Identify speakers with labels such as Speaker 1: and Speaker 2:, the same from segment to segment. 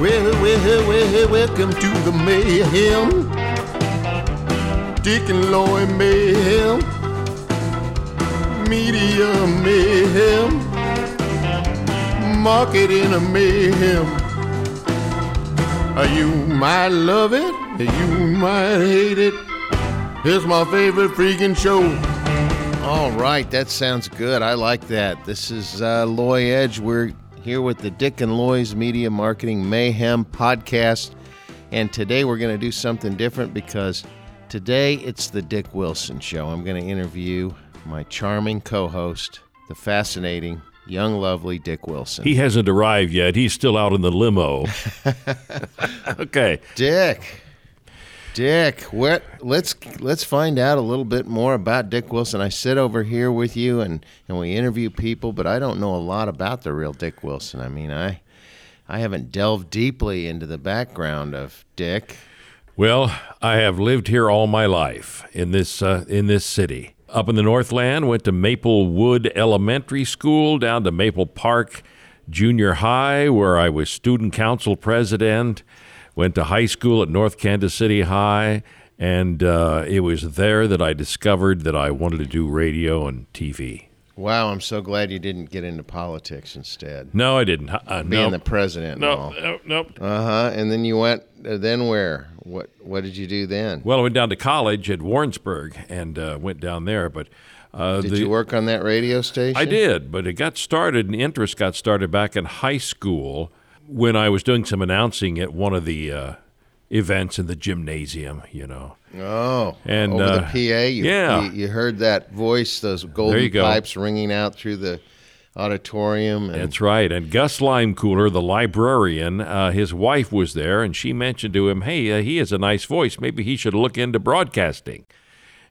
Speaker 1: Well, well, well, welcome to the mayhem. Dick and Lloyd mayhem. Media mayhem. Marketing a mayhem. You might love it, you might hate it. It's my favorite freaking show. All right, that sounds good. I like that. This is uh, Loy Edge. We're here with the Dick and Loy's Media Marketing Mayhem podcast. And today we're going to do something different because today it's the Dick Wilson Show. I'm going to interview my charming co host, the fascinating, young, lovely Dick Wilson.
Speaker 2: He hasn't arrived yet. He's still out in the limo. okay.
Speaker 1: Dick. Dick, what let's let's find out a little bit more about Dick Wilson. I sit over here with you and, and we interview people, but I don't know a lot about the real Dick Wilson. I mean, I I haven't delved deeply into the background of Dick.
Speaker 2: Well, I have lived here all my life in this uh, in this city. Up in the Northland, went to Maplewood Elementary School, down to Maple Park Junior High, where I was student council president. Went to high school at North Kansas City High, and uh, it was there that I discovered that I wanted to do radio and TV.
Speaker 1: Wow, I'm so glad you didn't get into politics instead.
Speaker 2: No, I didn't. Uh,
Speaker 1: Being
Speaker 2: no,
Speaker 1: the president
Speaker 2: no, no.
Speaker 1: Uh huh. And then you went. Uh, then where? What What did you do then?
Speaker 2: Well, I went down to college at Warrensburg and uh, went down there, but. Uh,
Speaker 1: Did
Speaker 2: the-
Speaker 1: you work on that radio station?
Speaker 2: I did, but it got started, and interest got started back in high school when I was doing some announcing at one of the uh, events in the gymnasium, you know.
Speaker 1: Oh,
Speaker 2: And,
Speaker 1: over the
Speaker 2: uh,
Speaker 1: PA, you,
Speaker 2: yeah.
Speaker 1: you, you heard that voice, those golden
Speaker 2: go.
Speaker 1: pipes ringing out through the auditorium. And
Speaker 2: That's right. And Gus Limecooler, the librarian, uh, his wife was there, and she mentioned to him, hey, uh, he has a nice voice. Maybe he should look into broadcasting.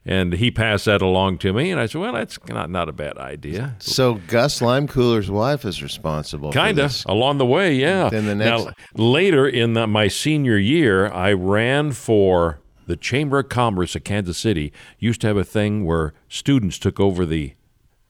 Speaker 2: And he passed that along to me, and I said, well, that's not, not a bad idea.
Speaker 1: so Gus Limecooler's wife is responsible.
Speaker 2: Kind of along the way, yeah.
Speaker 1: Then the next-
Speaker 2: now, later in the, my senior year, I ran for the Chamber of Commerce of Kansas City. Used to have a thing where students took over the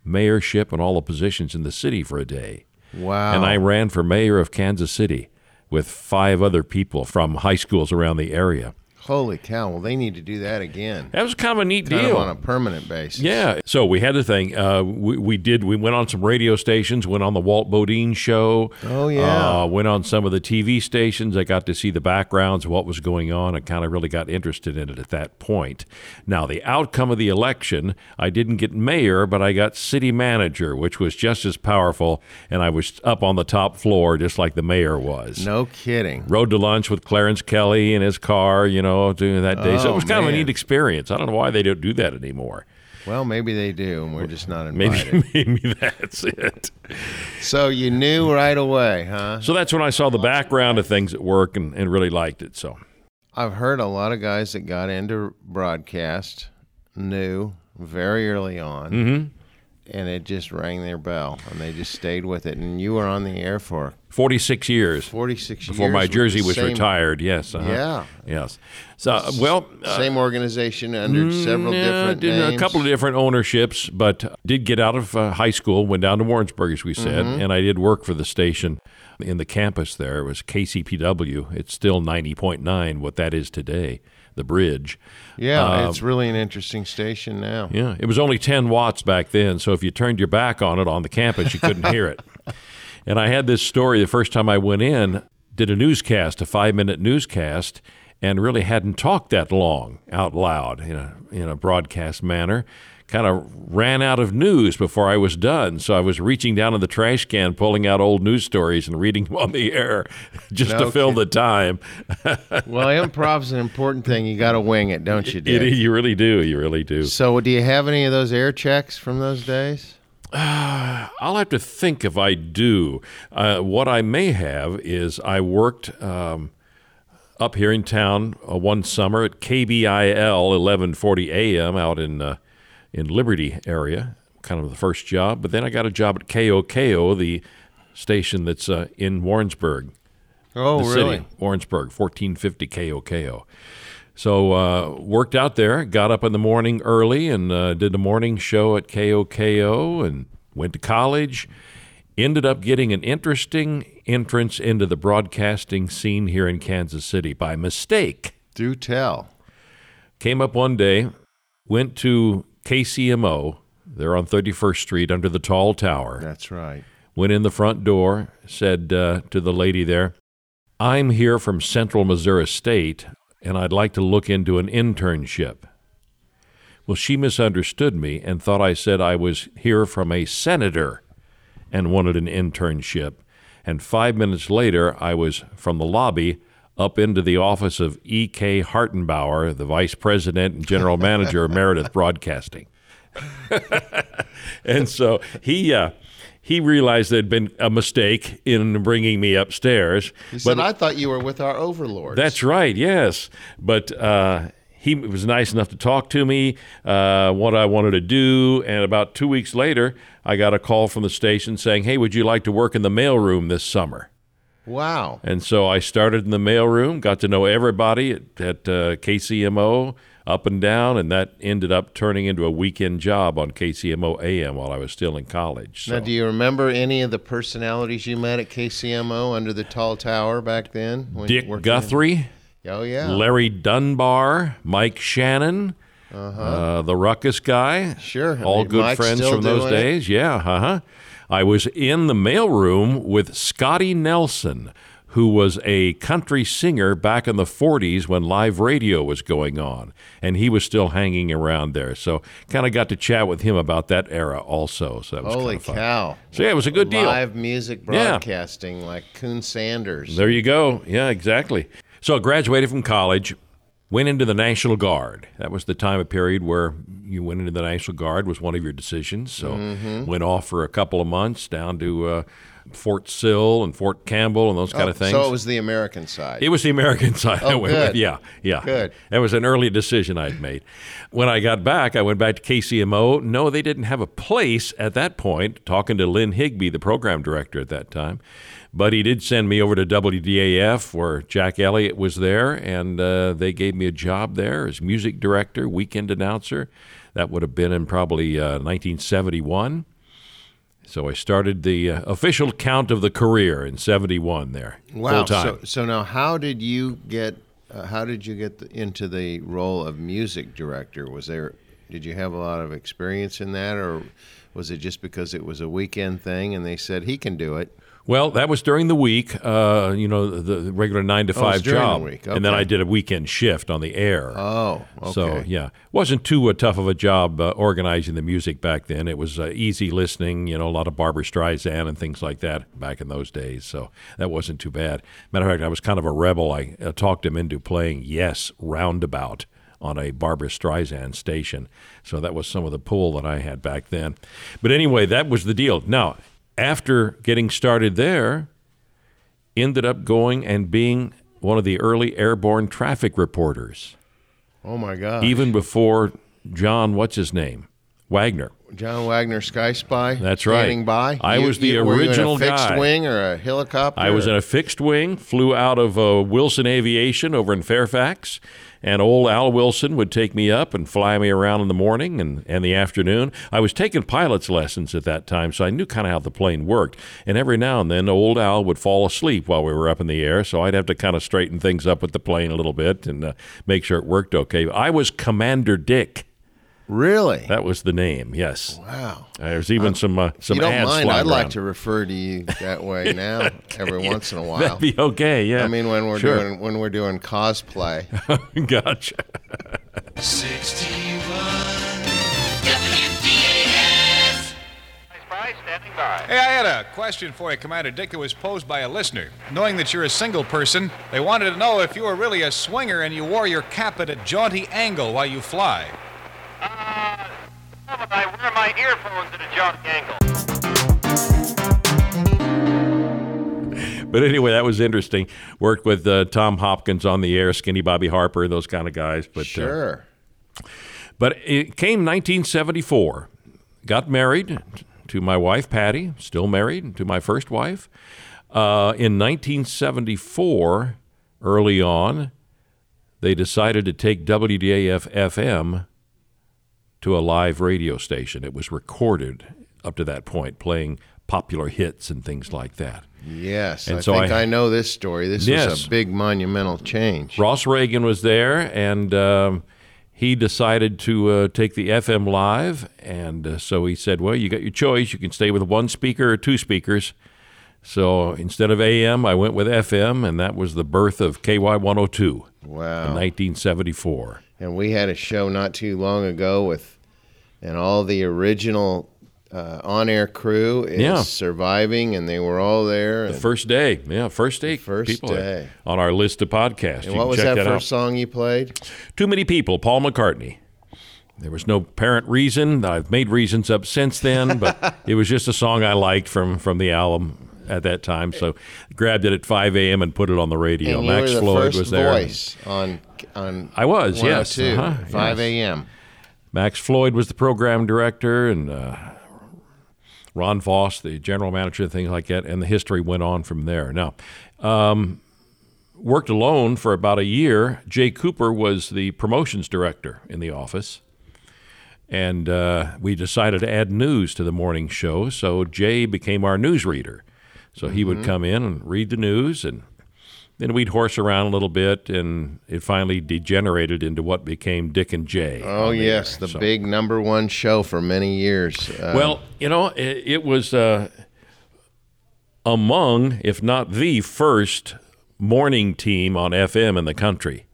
Speaker 2: mayorship and all the positions in the city for a day,
Speaker 1: Wow.
Speaker 2: and I ran for mayor of Kansas City with five other people from high schools around the area.
Speaker 1: Holy cow! Well, they need to do that again.
Speaker 2: That was kind of a neat
Speaker 1: Kind
Speaker 2: deal.
Speaker 1: of on a permanent basis.
Speaker 2: Yeah. So we had the thing. Uh, we, we did. We went on some radio stations. Went on the Walt Bodine show.
Speaker 1: Oh, yeah.
Speaker 2: Uh, went on some of the TV stations. I got to see the backgrounds, what was going on, and kind of really got interested in it at that point. Now the outcome of the election, I didn't get mayor, but I got city manager, which was just as powerful, and I was up on the top floor, just like the mayor was.
Speaker 1: No kidding.
Speaker 2: Rode to lunch with Clarence Kelley in his car, you know, doing that day. so
Speaker 1: Oh,
Speaker 2: it was kind of a neat experience. I don't know why they don't do that anymore.
Speaker 1: Well, maybe they do, and we're just not
Speaker 2: Maybe maybe that's it.
Speaker 1: so you knew right away, huh?
Speaker 2: So that's when I saw the background of things at work and, and really liked it. So
Speaker 1: I've heard a lot of guys that got into broadcast knew very early on,
Speaker 2: Mm-hmm.
Speaker 1: And it just rang their bell, and they just stayed with it. And you were on the air for
Speaker 2: 46 years
Speaker 1: 46
Speaker 2: before
Speaker 1: years
Speaker 2: my jersey was
Speaker 1: same-
Speaker 2: retired. Yes. uh-huh.
Speaker 1: Yeah.
Speaker 2: Yes. So well. uh,
Speaker 1: Same organization under several
Speaker 2: yeah,
Speaker 1: different
Speaker 2: a couple of different ownerships, but did get out of uh, high school, went down to Warrensburg, as we said,
Speaker 1: Mm-hmm.
Speaker 2: and I did work for the station in the campus there. It was KCPW. It's still 90.9, what that is today, the bridge.
Speaker 1: yeah, it's um, really an interesting station now.
Speaker 2: Yeah, it was only 10 watts back then, so if you turned your back on it on the campus, you couldn't hear it. And I had this story the first time I went in, did a newscast, a five minute newscast, and really hadn't talked that long out loud in a, in a broadcast manner. Kind of ran out of news before I was done. So I was reaching down in the trash can, pulling out old news stories and reading them on the air just
Speaker 1: No
Speaker 2: to fill
Speaker 1: kid-
Speaker 2: the time.
Speaker 1: Well, improv's an important thing. You got to wing it, don't you,
Speaker 2: It- you really do. You really do.
Speaker 1: So, do you have any of those air checks from those days?
Speaker 2: I'll have to think if I do. Uh, what I may have is I worked um, up here in town uh, one summer at KBIL 1140 AM out in uh, in Liberty area, kind of the first job. But then I got a job at KOKO, the station that's uh, in Warrensburg,
Speaker 1: Oh,
Speaker 2: the
Speaker 1: really?
Speaker 2: city, Warrensburg, 1450 KOKO. So uh, worked out there, got up in the morning early and uh, did the morning show at KOKO and went to college. ended up getting an interesting entrance into the broadcasting scene here in Kansas City by mistake.
Speaker 1: Do tell.
Speaker 2: Came up one day, went to KCMO. They're on 31st Street under the tall tower.
Speaker 1: That's right.
Speaker 2: Went in the front door, said uh, to the lady there, I'm here from Central Missouri State, and I'd like to look into an internship. Well, she misunderstood me and thought I said I was here from a senator and wanted an internship. And five minutes later, I was from the lobby up into the office of E.K. Hartenbower, the vice president and general manager of Meredith Broadcasting. and so he. Uh, he realized there'd been a mistake in bringing me upstairs.
Speaker 1: He said, "I thought you were with our overlords."
Speaker 2: That's right. Yes, but uh, he was nice enough to talk to me, uh, what I wanted to do, and about two weeks later, I got a call from the station saying, "Hey, would you like to work in the mailroom this summer?"
Speaker 1: Wow!
Speaker 2: And so I started in the mailroom, got to know everybody at, at uh, KCMO, up and down, and that ended up turning into a weekend job on KCMO AM while I was still in college. So.
Speaker 1: Now, do you remember any of the personalities you met at KCMO under the tall tower back then?
Speaker 2: Dick Guthrie.
Speaker 1: In? Oh yeah.
Speaker 2: Larry Dunbar, Mike Shannon.
Speaker 1: Uh-huh.
Speaker 2: Uh, the Ruckus guy.
Speaker 1: Sure.
Speaker 2: All
Speaker 1: I mean,
Speaker 2: good
Speaker 1: Mike's
Speaker 2: friends from those
Speaker 1: it.
Speaker 2: days. Yeah. Uh huh. I was in the mailroom with Scotty Nelson, who was a country singer back in the 40s when live radio was going on. And he was still hanging around there. So kind of got to chat with him about that era also. So that was
Speaker 1: Holy cow.
Speaker 2: So yeah, it was a good deal.
Speaker 1: Live music broadcasting yeah. like Coon Sanders.
Speaker 2: There you go. Yeah, exactly. So I graduated from college, went into the National Guard. That was the time of period where you went into the National Guard was one of your decisions. So
Speaker 1: mm-hmm.
Speaker 2: went off for a couple of months down to uh, Fort Sill and Fort Campbell and those kind
Speaker 1: oh,
Speaker 2: of things.
Speaker 1: So it was the American side.
Speaker 2: It was the American side.
Speaker 1: Oh, good.
Speaker 2: yeah, yeah.
Speaker 1: Good.
Speaker 2: That was an early decision I'd made. When I got back, I went back to KCMO. No, they didn't have a place at that point. Talking to Lynn Higby, the program director at that time, but he did send me over to WDAF where Jack Elliott was there, and uh, they gave me a job there as music director, weekend announcer. That would have been in probably uh, 1971. So I started the uh, official count of the career in '71 there.
Speaker 1: Wow.
Speaker 2: So,
Speaker 1: so now, how did you get? Uh, how did you get the, into the role of music director? Was there? Did you have a lot of experience in that, or was it just because it was a weekend thing and they said he can do it?
Speaker 2: Well, that was during the week, uh, you know, the regular nine to
Speaker 1: Oh,
Speaker 2: five
Speaker 1: the
Speaker 2: job,
Speaker 1: week.
Speaker 2: and then I did a weekend shift on the air.
Speaker 1: Oh, okay.
Speaker 2: So yeah, wasn't too uh, tough of a job uh, organizing the music back then. It was uh, easy listening, you know, a lot of Barbra Streisand and things like that back in those days. So that wasn't too bad. Matter of fact, I was kind of a rebel. I uh, talked him into playing "Yes" roundabout on a Barbra Streisand station. So that was some of the pull that I had back then. But anyway, that was the deal. Now, after getting started there, ended up going and being one of the early airborne traffic reporters
Speaker 1: Oh my God.
Speaker 2: even before John, what's his name, Wagner.
Speaker 1: John Wagner, Sky Spy.
Speaker 2: That's right.
Speaker 1: Standing by.
Speaker 2: I was the
Speaker 1: were you in
Speaker 2: original
Speaker 1: a fixed
Speaker 2: guy.
Speaker 1: wing or a helicopter.
Speaker 2: I was in a fixed wing, flew out of uh, Wilson Aviation over in Fairfax, and old Al Wilson would take me up and fly me around in the morning and, and the afternoon. I was taking pilot's lessons at that time, so I knew kind of how the plane worked. And every now and then, old Al would fall asleep while we were up in the air, so I'd have to kind of straighten things up with the plane a little bit and uh, make sure it worked okay. I was Commander Dick.
Speaker 1: Really.
Speaker 2: That was the name. Yes.
Speaker 1: wow.
Speaker 2: There's even some uh, some
Speaker 1: you don't
Speaker 2: ads
Speaker 1: mind? I'd like to refer to you that way now, every once in a while.
Speaker 2: That'd be okay. Yeah.
Speaker 1: I mean, when we're
Speaker 2: Sure.
Speaker 1: doing when we're doing cosplay.
Speaker 2: gotcha.
Speaker 3: 61 WDAF.
Speaker 4: Spy standing by.
Speaker 5: Hey, I had a question for you, Commander Dick, that was posed by a listener. Knowing that you're a single person, they wanted to know if you were really a swinger and you wore your cap at a jaunty angle while you fly.
Speaker 4: Uh, but I wear my earphones at a junk angle.
Speaker 2: But anyway, that was interesting. Worked with uh, Tom Hopkins on the air, Skinny Bobby Harper, those kind of guys. But uh,
Speaker 1: Sure.
Speaker 2: but it came 1974. Got married to my wife Patty. Still married to my first wife. Uh, in 1974, early on, they decided to take WDAF FM to a live radio station. It was recorded up to that point, playing popular hits and things like that.
Speaker 1: Yes,
Speaker 2: And
Speaker 1: I
Speaker 2: so
Speaker 1: think
Speaker 2: I-
Speaker 1: I, know this story. This
Speaker 2: Yes.
Speaker 1: was a big monumental change.
Speaker 2: Ross Reagan was there, and um, he decided to uh, take the FM live. And uh, so he said, Well, you got your choice. You can stay with one speaker or two speakers. So instead of AM, I went with FM, and that was the birth of KY 102 in
Speaker 1: Wow.
Speaker 2: 1974.
Speaker 1: And we had a show not too long ago with, and all the original uh, on-air crew is
Speaker 2: Yeah.
Speaker 1: surviving, and they were all there.
Speaker 2: The first day, yeah, first day.
Speaker 1: first day.
Speaker 2: on our list of podcasts.
Speaker 1: and
Speaker 2: You
Speaker 1: what was that,
Speaker 2: out.
Speaker 1: first song you played?
Speaker 2: Too many people, Paul McCartney. There was no apparent reason. I've made reasons up since then, but it was just a song I liked from from the album at that time. So grabbed it at 5 a.m. and put it on the radio. Max Floyd was there.
Speaker 1: voice on on.
Speaker 2: I was, yes,
Speaker 1: 102,
Speaker 2: uh-huh,
Speaker 1: 5
Speaker 2: yes.
Speaker 1: a.m.
Speaker 2: Max Floyd was the program director, and uh, Ron Voss, the general manager, and things like that. And the history went on from there. Now, um, worked alone for about a year. Jay Cooper was the promotions director in the office. And uh, we decided to add news to the morning show. So Jay became our newsreader. So he would come in and read the news, and then we'd horse around a little bit, and it finally degenerated into what became Dick and Jay.
Speaker 1: Oh yes, the
Speaker 2: So-
Speaker 1: big number one show for many years. Uh,
Speaker 2: Well, you know, it, it was uh, among, if not the first morning team on FM in the country.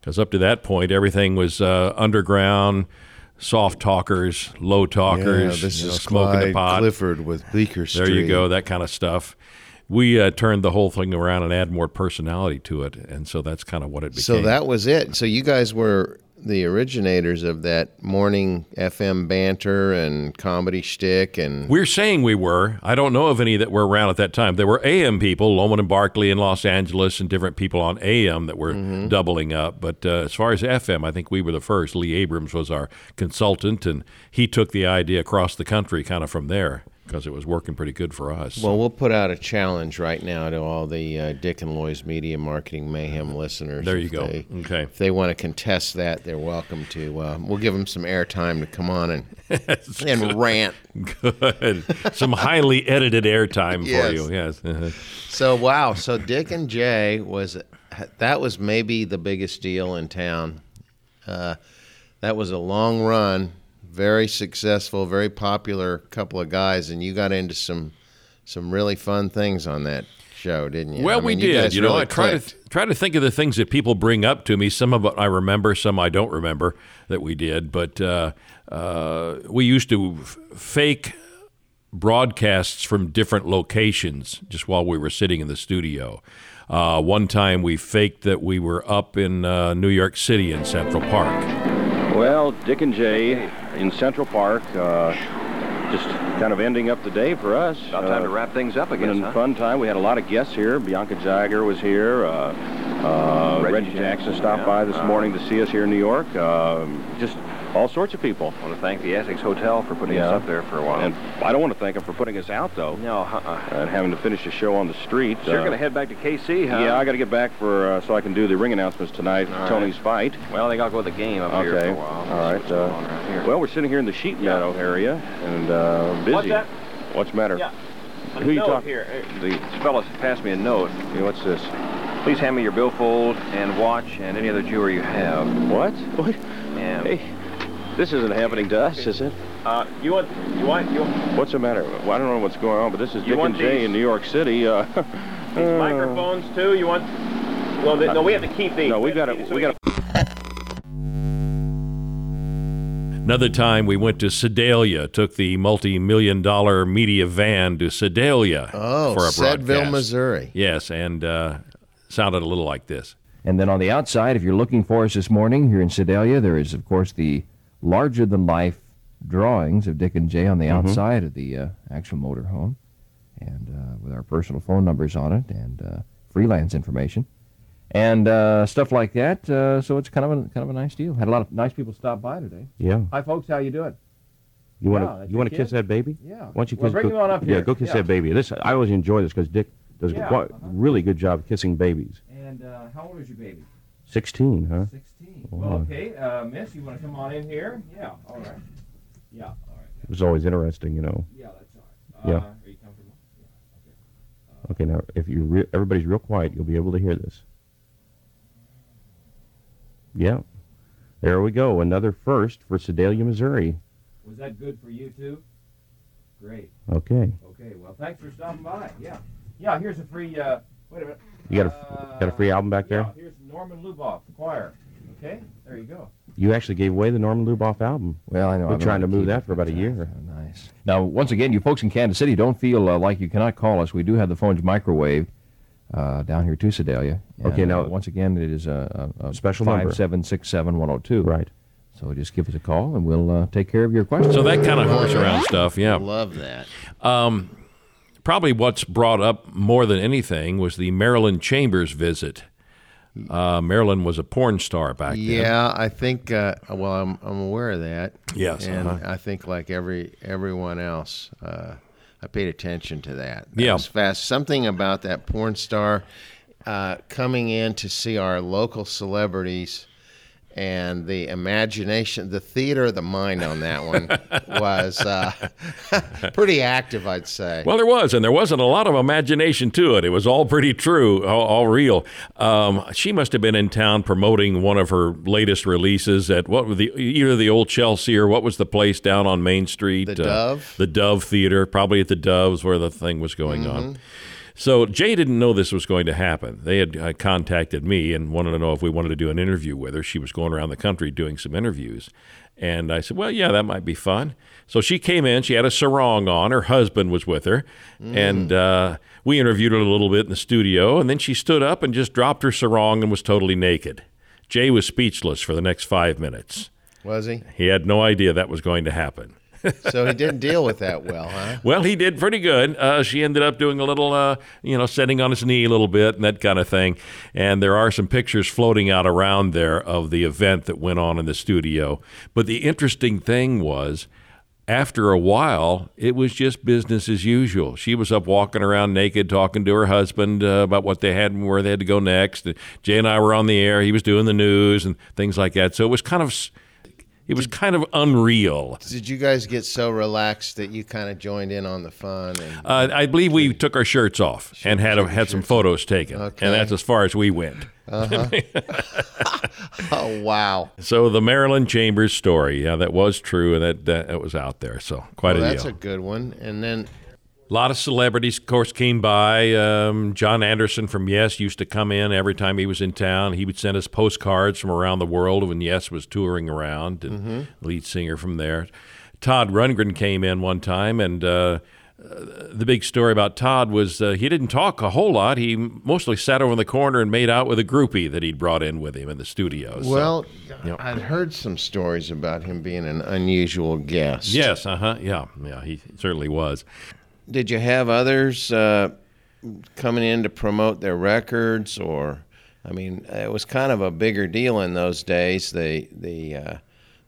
Speaker 2: Because up to that point, everything was uh, underground, soft talkers, low
Speaker 1: yeah,
Speaker 2: talkers,
Speaker 1: this
Speaker 2: you know,
Speaker 1: is
Speaker 2: smoking
Speaker 1: Clyde
Speaker 2: the pot.
Speaker 1: Clifford with Bleecker Street.
Speaker 2: There you go, that kind of stuff. We uh, turned the whole thing around and add more personality to it, and so that's kind of what it became.
Speaker 1: So that was it. So you guys were the originators of that morning FM banter and comedy shtick, and
Speaker 2: We're saying we were. I don't know of any that were around at that time. There were AM people, Lohman and Barkley in Los Angeles, and different people on AM that were
Speaker 1: Mm-hmm.
Speaker 2: doubling up. But uh, as far as FM, I think we were the first. Lee Abrams was our consultant, and he took the idea across the country kind of from there because it was working pretty good for us.
Speaker 1: well, we'll put out a challenge right now to all the uh, Dick and Loy's Media Marketing Mayhem listeners.
Speaker 2: There you go.
Speaker 1: they-
Speaker 2: Okay.
Speaker 1: If they want to contest that, they're welcome to. Uh, we'll give them some airtime to come on and and rant.
Speaker 2: good. Some highly edited airtime for you. Yes. Uh-huh.
Speaker 1: So wow, so Dick and Jay was that was maybe the biggest deal in town. Uh, that was a long run, very successful, very popular couple of guys, and you got into some some really fun things on that show, didn't you?
Speaker 2: Well,
Speaker 1: I
Speaker 2: we
Speaker 1: mean, you
Speaker 2: did.
Speaker 1: guys
Speaker 2: You know,
Speaker 1: really
Speaker 2: I try to
Speaker 1: clicked.
Speaker 2: try to think of the things that people bring up to me. Some of it I remember, some I don't remember that we did. But uh, uh, we used to f- fake broadcasts from different locations just while we were sitting in the studio. Uh, one time we faked that we were up in uh, New York City in Central Park.
Speaker 3: Well, Dick and Jay in Central Park, uh, just kind of ending up the day for us.
Speaker 6: About time to
Speaker 3: Uh,
Speaker 6: wrap things up
Speaker 3: Been
Speaker 6: again,
Speaker 3: a
Speaker 6: huh?
Speaker 3: fun time. We had a lot of guests here. Bianca Jagger was here. Uh, uh,
Speaker 6: Reggie
Speaker 3: Jackson
Speaker 6: Jackson,
Speaker 3: stopped
Speaker 6: yeah.
Speaker 3: by this
Speaker 6: Uh,
Speaker 3: morning to see us here in New York. Um just all sorts of people.
Speaker 6: I want to thank the Essex Hotel for putting us up there for a while.
Speaker 3: And I don't want to thank them for putting us out, though,
Speaker 6: no, uh-uh.
Speaker 3: and having to finish the show on the street.
Speaker 6: So you're
Speaker 3: Uh,
Speaker 6: going to head back to KC, huh?
Speaker 3: Yeah, I got to get back for uh, so I can do the ring announcements tonight.
Speaker 6: All right.
Speaker 3: Tony's fight.
Speaker 6: Well, they got to go to the game up here for
Speaker 3: Okay.
Speaker 6: a while.
Speaker 3: All right.
Speaker 6: What's going on
Speaker 3: Uh,
Speaker 6: around here?
Speaker 3: well, we're sitting here in the Sheep Meadow area and uh, busy.
Speaker 6: What's that?
Speaker 3: What's the matter?
Speaker 6: Yeah.
Speaker 3: Who you talking?
Speaker 6: here.
Speaker 3: The,
Speaker 6: This fella passed me a note.
Speaker 3: yeah, what's this?
Speaker 6: Please hand me your billfold and watch and any other jewelry you have.
Speaker 3: What? What?
Speaker 6: And
Speaker 3: Hey, this isn't happening to us, is it?
Speaker 6: uh, you want you want you want
Speaker 3: What's the matter? Well, I don't know what's going on, but this is
Speaker 6: You
Speaker 3: Dick
Speaker 6: want
Speaker 3: and Jay
Speaker 6: these?
Speaker 3: in New York City. Uh,
Speaker 6: these
Speaker 3: uh,
Speaker 6: microphones too? You want? Well, they, no, we have to keep these.
Speaker 3: No, we got
Speaker 6: have
Speaker 3: to.
Speaker 6: keep-
Speaker 3: We got to.
Speaker 2: Another time we went to Sedalia, took the multi-million dollar media van to Sedalia
Speaker 1: Oh,
Speaker 2: for a
Speaker 1: Sedville,
Speaker 2: broadcast.
Speaker 1: Missouri.
Speaker 2: Yes, and uh, sounded a little like this.
Speaker 7: And then on the outside, if you're looking for us this morning here in Sedalia, there is, of course, the larger than life drawings of Dick and Jay on the outside of the uh, actual motorhome, and uh, with our personal phone numbers on it and uh, freelance information. And uh, stuff like that, uh, so it's kind of a kind of a nice deal. Had a lot of nice people stop by today.
Speaker 8: Yeah.
Speaker 7: Hi, folks. How you doing?
Speaker 8: You want to
Speaker 7: that's
Speaker 8: you want to kiss that baby?
Speaker 7: Yeah.
Speaker 8: Why don't you
Speaker 7: Well,
Speaker 8: kiss,
Speaker 7: bring
Speaker 8: go,
Speaker 7: him on up here.
Speaker 8: Yeah, go kiss
Speaker 7: Yeah.
Speaker 8: that baby. This I always enjoy this because Dick does
Speaker 7: Yeah,
Speaker 8: a
Speaker 7: uh-huh.
Speaker 8: really good job kissing babies.
Speaker 7: And uh, how old is your baby?
Speaker 8: Sixteen, huh?
Speaker 7: 16.
Speaker 8: Well,
Speaker 7: okay, uh, Miss, you want to come on in here? Yeah. All right. Yeah. All right.
Speaker 8: It was always interesting, you know.
Speaker 7: Yeah, that's all right.
Speaker 8: Yeah.
Speaker 7: Uh, are you comfortable?
Speaker 8: Yeah, Okay, now if you re- everybody's real quiet, you'll be able to hear this. Yeah, there we go. Another first for Sedalia, Missouri.
Speaker 7: Was that good for you too? Great.
Speaker 8: Okay,
Speaker 7: Okay. Well, thanks for stopping by. Yeah. Yeah. Here's a free. Uh, wait a minute.
Speaker 8: you got a got a free album back there.
Speaker 7: Yeah. Here's Norman Luboff, the choir. Okay. There you go.
Speaker 8: You actually gave away the Norman Luboff album.
Speaker 7: Well, I know.
Speaker 8: We're
Speaker 7: I've
Speaker 8: trying to move that for about a year.
Speaker 7: Nice. Now, once again, you folks in Kansas City, don't feel uh, like you cannot call us. We do have the phones microwave uh, down here to Sedalia.
Speaker 8: Okay, now-
Speaker 7: uh, once again, it is a, a, a
Speaker 8: Special number.
Speaker 7: five seven six seven one zero two.
Speaker 8: Right.
Speaker 7: So just give us a call, and we'll uh, take care of your questions.
Speaker 2: So that kind of horse around stuff, yeah.
Speaker 1: Love that.
Speaker 2: Um, probably what's brought up more than anything was the Marilyn Chambers visit. Uh, Marilyn was a porn star back then.
Speaker 1: Yeah, I think. Uh, well, I'm I'm aware of that.
Speaker 2: Yes,
Speaker 1: and
Speaker 2: uh-huh.
Speaker 1: I think like every everyone else, uh, I paid attention to that. that
Speaker 2: Yeah.
Speaker 1: was fast. Something about that porn star uh, coming in to see our local celebrities. And the imagination, the theater of the mind on that one was uh, pretty active, I'd say.
Speaker 2: Well, there was, and there wasn't a lot of imagination to it. It was all pretty true, all, all real. Um, she must have been in town promoting one of her latest releases at what was the either the old Chelsea or what was the place down on Main Street?
Speaker 1: The Dove?
Speaker 2: the Dove Theater, probably at the Doves where the thing was going on. So Jay didn't know this was going to happen. They had uh, contacted me and wanted to know if we wanted to do an interview with her. She was going around the country doing some interviews. And I said, well, yeah, that might be fun. So she came in. She had a sarong on. Her husband was with her. And uh, we interviewed her a little bit in the studio. And then she stood up and just dropped her sarong and was totally naked. Jay was speechless for the next five minutes.
Speaker 1: Was he?
Speaker 2: He had no idea that was going to happen.
Speaker 1: So he didn't deal with that well, huh?
Speaker 2: Well, he did pretty good. Uh, she ended up doing a little, uh, you know, sitting on his knee a little bit and that kind of thing. And there are some pictures floating out around there of the event that went on in the studio. But the interesting thing was, after a while, it was just business as usual. She was up walking around naked, talking to her husband uh, about what they had and where they had to go next. Jay and I were on the air. He was doing the news and things like that. So it was kind of, it was kind of unreal.
Speaker 1: Did you guys get so relaxed that you kind of joined in on the fun? And
Speaker 2: Uh, I believe we took our shirts off and had a, had some photos taken,
Speaker 1: Okay.
Speaker 2: and that's as far as we went.
Speaker 1: oh wow,
Speaker 2: So the Marilyn Chambers story, yeah, that was true, and that that, that was out there. So quite
Speaker 1: well,
Speaker 2: a
Speaker 1: that's
Speaker 2: deal.
Speaker 1: That's a good one. And then
Speaker 2: A lot of celebrities, of course, came by. Um, Jon Anderson from Yes used to come in every time he was in town. He would send us postcards from around the world when Yes was touring around, and
Speaker 1: Mm-hmm.
Speaker 2: lead singer from there. Todd Rundgren came in one time, and uh, the big story about Todd was uh, he didn't talk a whole lot. He mostly sat over in the corner and made out with a groupie that he'd brought in with him in the studio. So-
Speaker 1: well,
Speaker 2: Yep.
Speaker 1: I'd heard some stories about him being an unusual guest.
Speaker 2: yes, uh huh, yeah, yeah, he certainly was.
Speaker 1: Did you have others uh, coming in to promote their records, or I mean, it was kind of a bigger deal in those days. The the uh,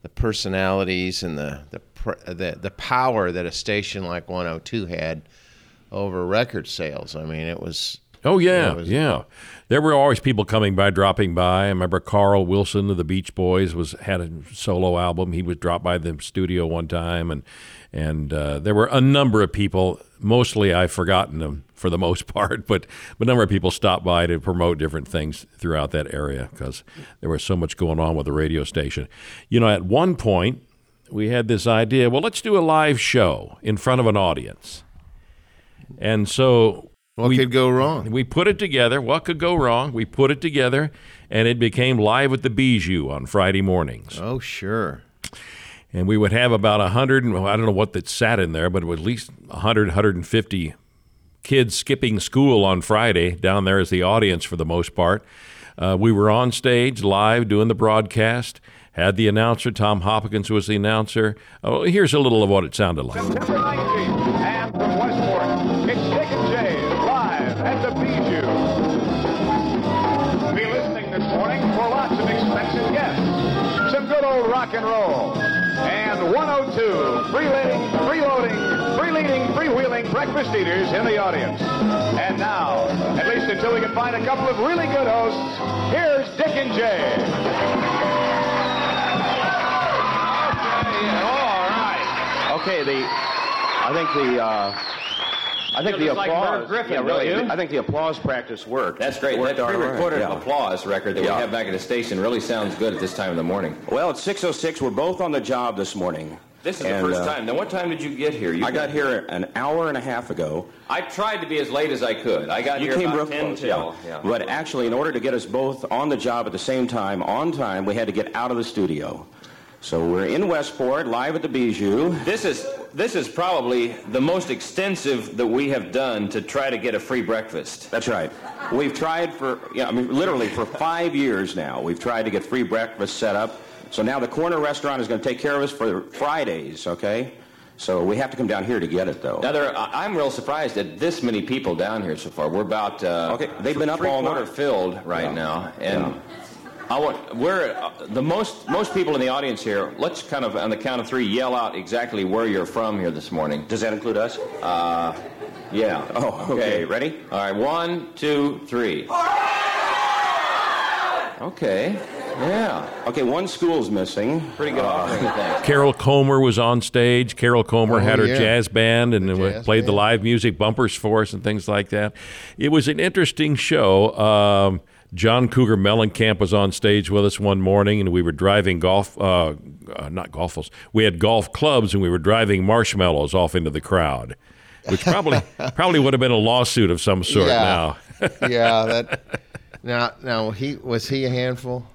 Speaker 1: the personalities and the the, pr- the the power that a station like 102 had over record sales. I mean, it was
Speaker 2: Oh yeah,
Speaker 1: was-
Speaker 2: yeah. There were always people coming by, dropping by. I remember Carl Wilson of the Beach Boys was had a solo album. He was dropped by the studio one time, and and uh, there were a number of people. Mostly, I've forgotten them for the most part, but but a number of people stopped by to promote different things throughout that area because there was so much going on with the radio station. You know, at one point we had this idea. Well, let's do a live show in front of an audience, and so
Speaker 1: what
Speaker 2: we-
Speaker 1: could go wrong?
Speaker 2: we put it together. What could go wrong? We put it together, and it became live at the Bijou on Friday mornings.
Speaker 1: Oh sure.
Speaker 2: And we would have about a hundred. and- I don't know what that sat in there, but at least 100, 150 kids skipping school on Friday down there as the audience for the most part. Uh, we were on stage live doing the broadcast. Had the announcer Tom Hopkins was the announcer. Oh, here's a little of what it sounded like.
Speaker 4: September 19th, and from Westport, it's Dick and live at the Bijou. Be listening this morning for lots of guests, some good old rock and roll, 102 freeloading, freeloading, freeleading, freewheeling breakfast eaters in the audience. And now, at least until we can find a couple of really good hosts, here's Dick and Jay.
Speaker 6: Okay, all right. Okay, the I think the uh, I think
Speaker 9: You
Speaker 6: the
Speaker 9: look like
Speaker 6: applause.
Speaker 9: Merv Griffin,
Speaker 6: yeah,
Speaker 9: don't
Speaker 6: really.
Speaker 9: you?
Speaker 6: I think the applause practice worked.
Speaker 9: That's great.
Speaker 6: It worked
Speaker 9: That
Speaker 6: all right,
Speaker 9: pre-recorded
Speaker 6: yeah.
Speaker 9: applause record that
Speaker 6: Yeah.
Speaker 9: we have back at the station really sounds good at this time of the morning.
Speaker 6: Well, it's 6:06. We're both on the job this morning.
Speaker 9: This is
Speaker 6: And,
Speaker 9: the first
Speaker 6: uh,
Speaker 9: time. Now, what time did you get here? You
Speaker 6: I got here an hour and a half ago.
Speaker 9: I tried to be as late as I could. I got
Speaker 6: You
Speaker 9: here
Speaker 6: came
Speaker 9: about 10
Speaker 6: close,
Speaker 9: till.
Speaker 6: yeah. But actually, in order to get us both on the job at the same time, on time, we had to get out of the studio. So we're in Westport, live at the Bijou.
Speaker 9: This is this is probably the most extensive that we have done to try to get a free breakfast.
Speaker 6: That's right. We've tried for, yeah, I mean, literally for five years now. We've tried to get free breakfast set up. So now the corner restaurant is going to take care of us for Fridays, okay? So we have to come down here to get it, though.
Speaker 9: Now, there, I'm real surprised at this many people down here so far. We're about uh,
Speaker 6: Okay, they've been up all night.
Speaker 9: filled right
Speaker 6: Yeah.
Speaker 9: now, and
Speaker 6: Yeah.
Speaker 9: I want we're uh, the most most people in the audience here. Let's kind of on the count of three yell out exactly where you're from here this morning.
Speaker 6: Does that include us?
Speaker 9: Uh, yeah.
Speaker 6: Oh, okay. Ready?
Speaker 9: All right. One, two, three. Okay. Yeah.
Speaker 6: Okay, one school's missing.
Speaker 9: Pretty good offering, I.
Speaker 2: Carol Comer was on stage. Carol Comer
Speaker 1: Oh,
Speaker 2: had her
Speaker 1: yeah.
Speaker 2: jazz band and
Speaker 1: The
Speaker 2: uh,
Speaker 1: jazz
Speaker 2: played the live music bumpers for us and things like that. It was an interesting show. Um, John Cougar Mellencamp was on stage with us one morning, and we were driving golf, uh, uh, not golfers. We had golf clubs, and we were driving marshmallows off into the crowd, which probably probably would have been a lawsuit of some sort
Speaker 1: Yeah.
Speaker 2: now.
Speaker 1: yeah, that. Now, now he was he a handful?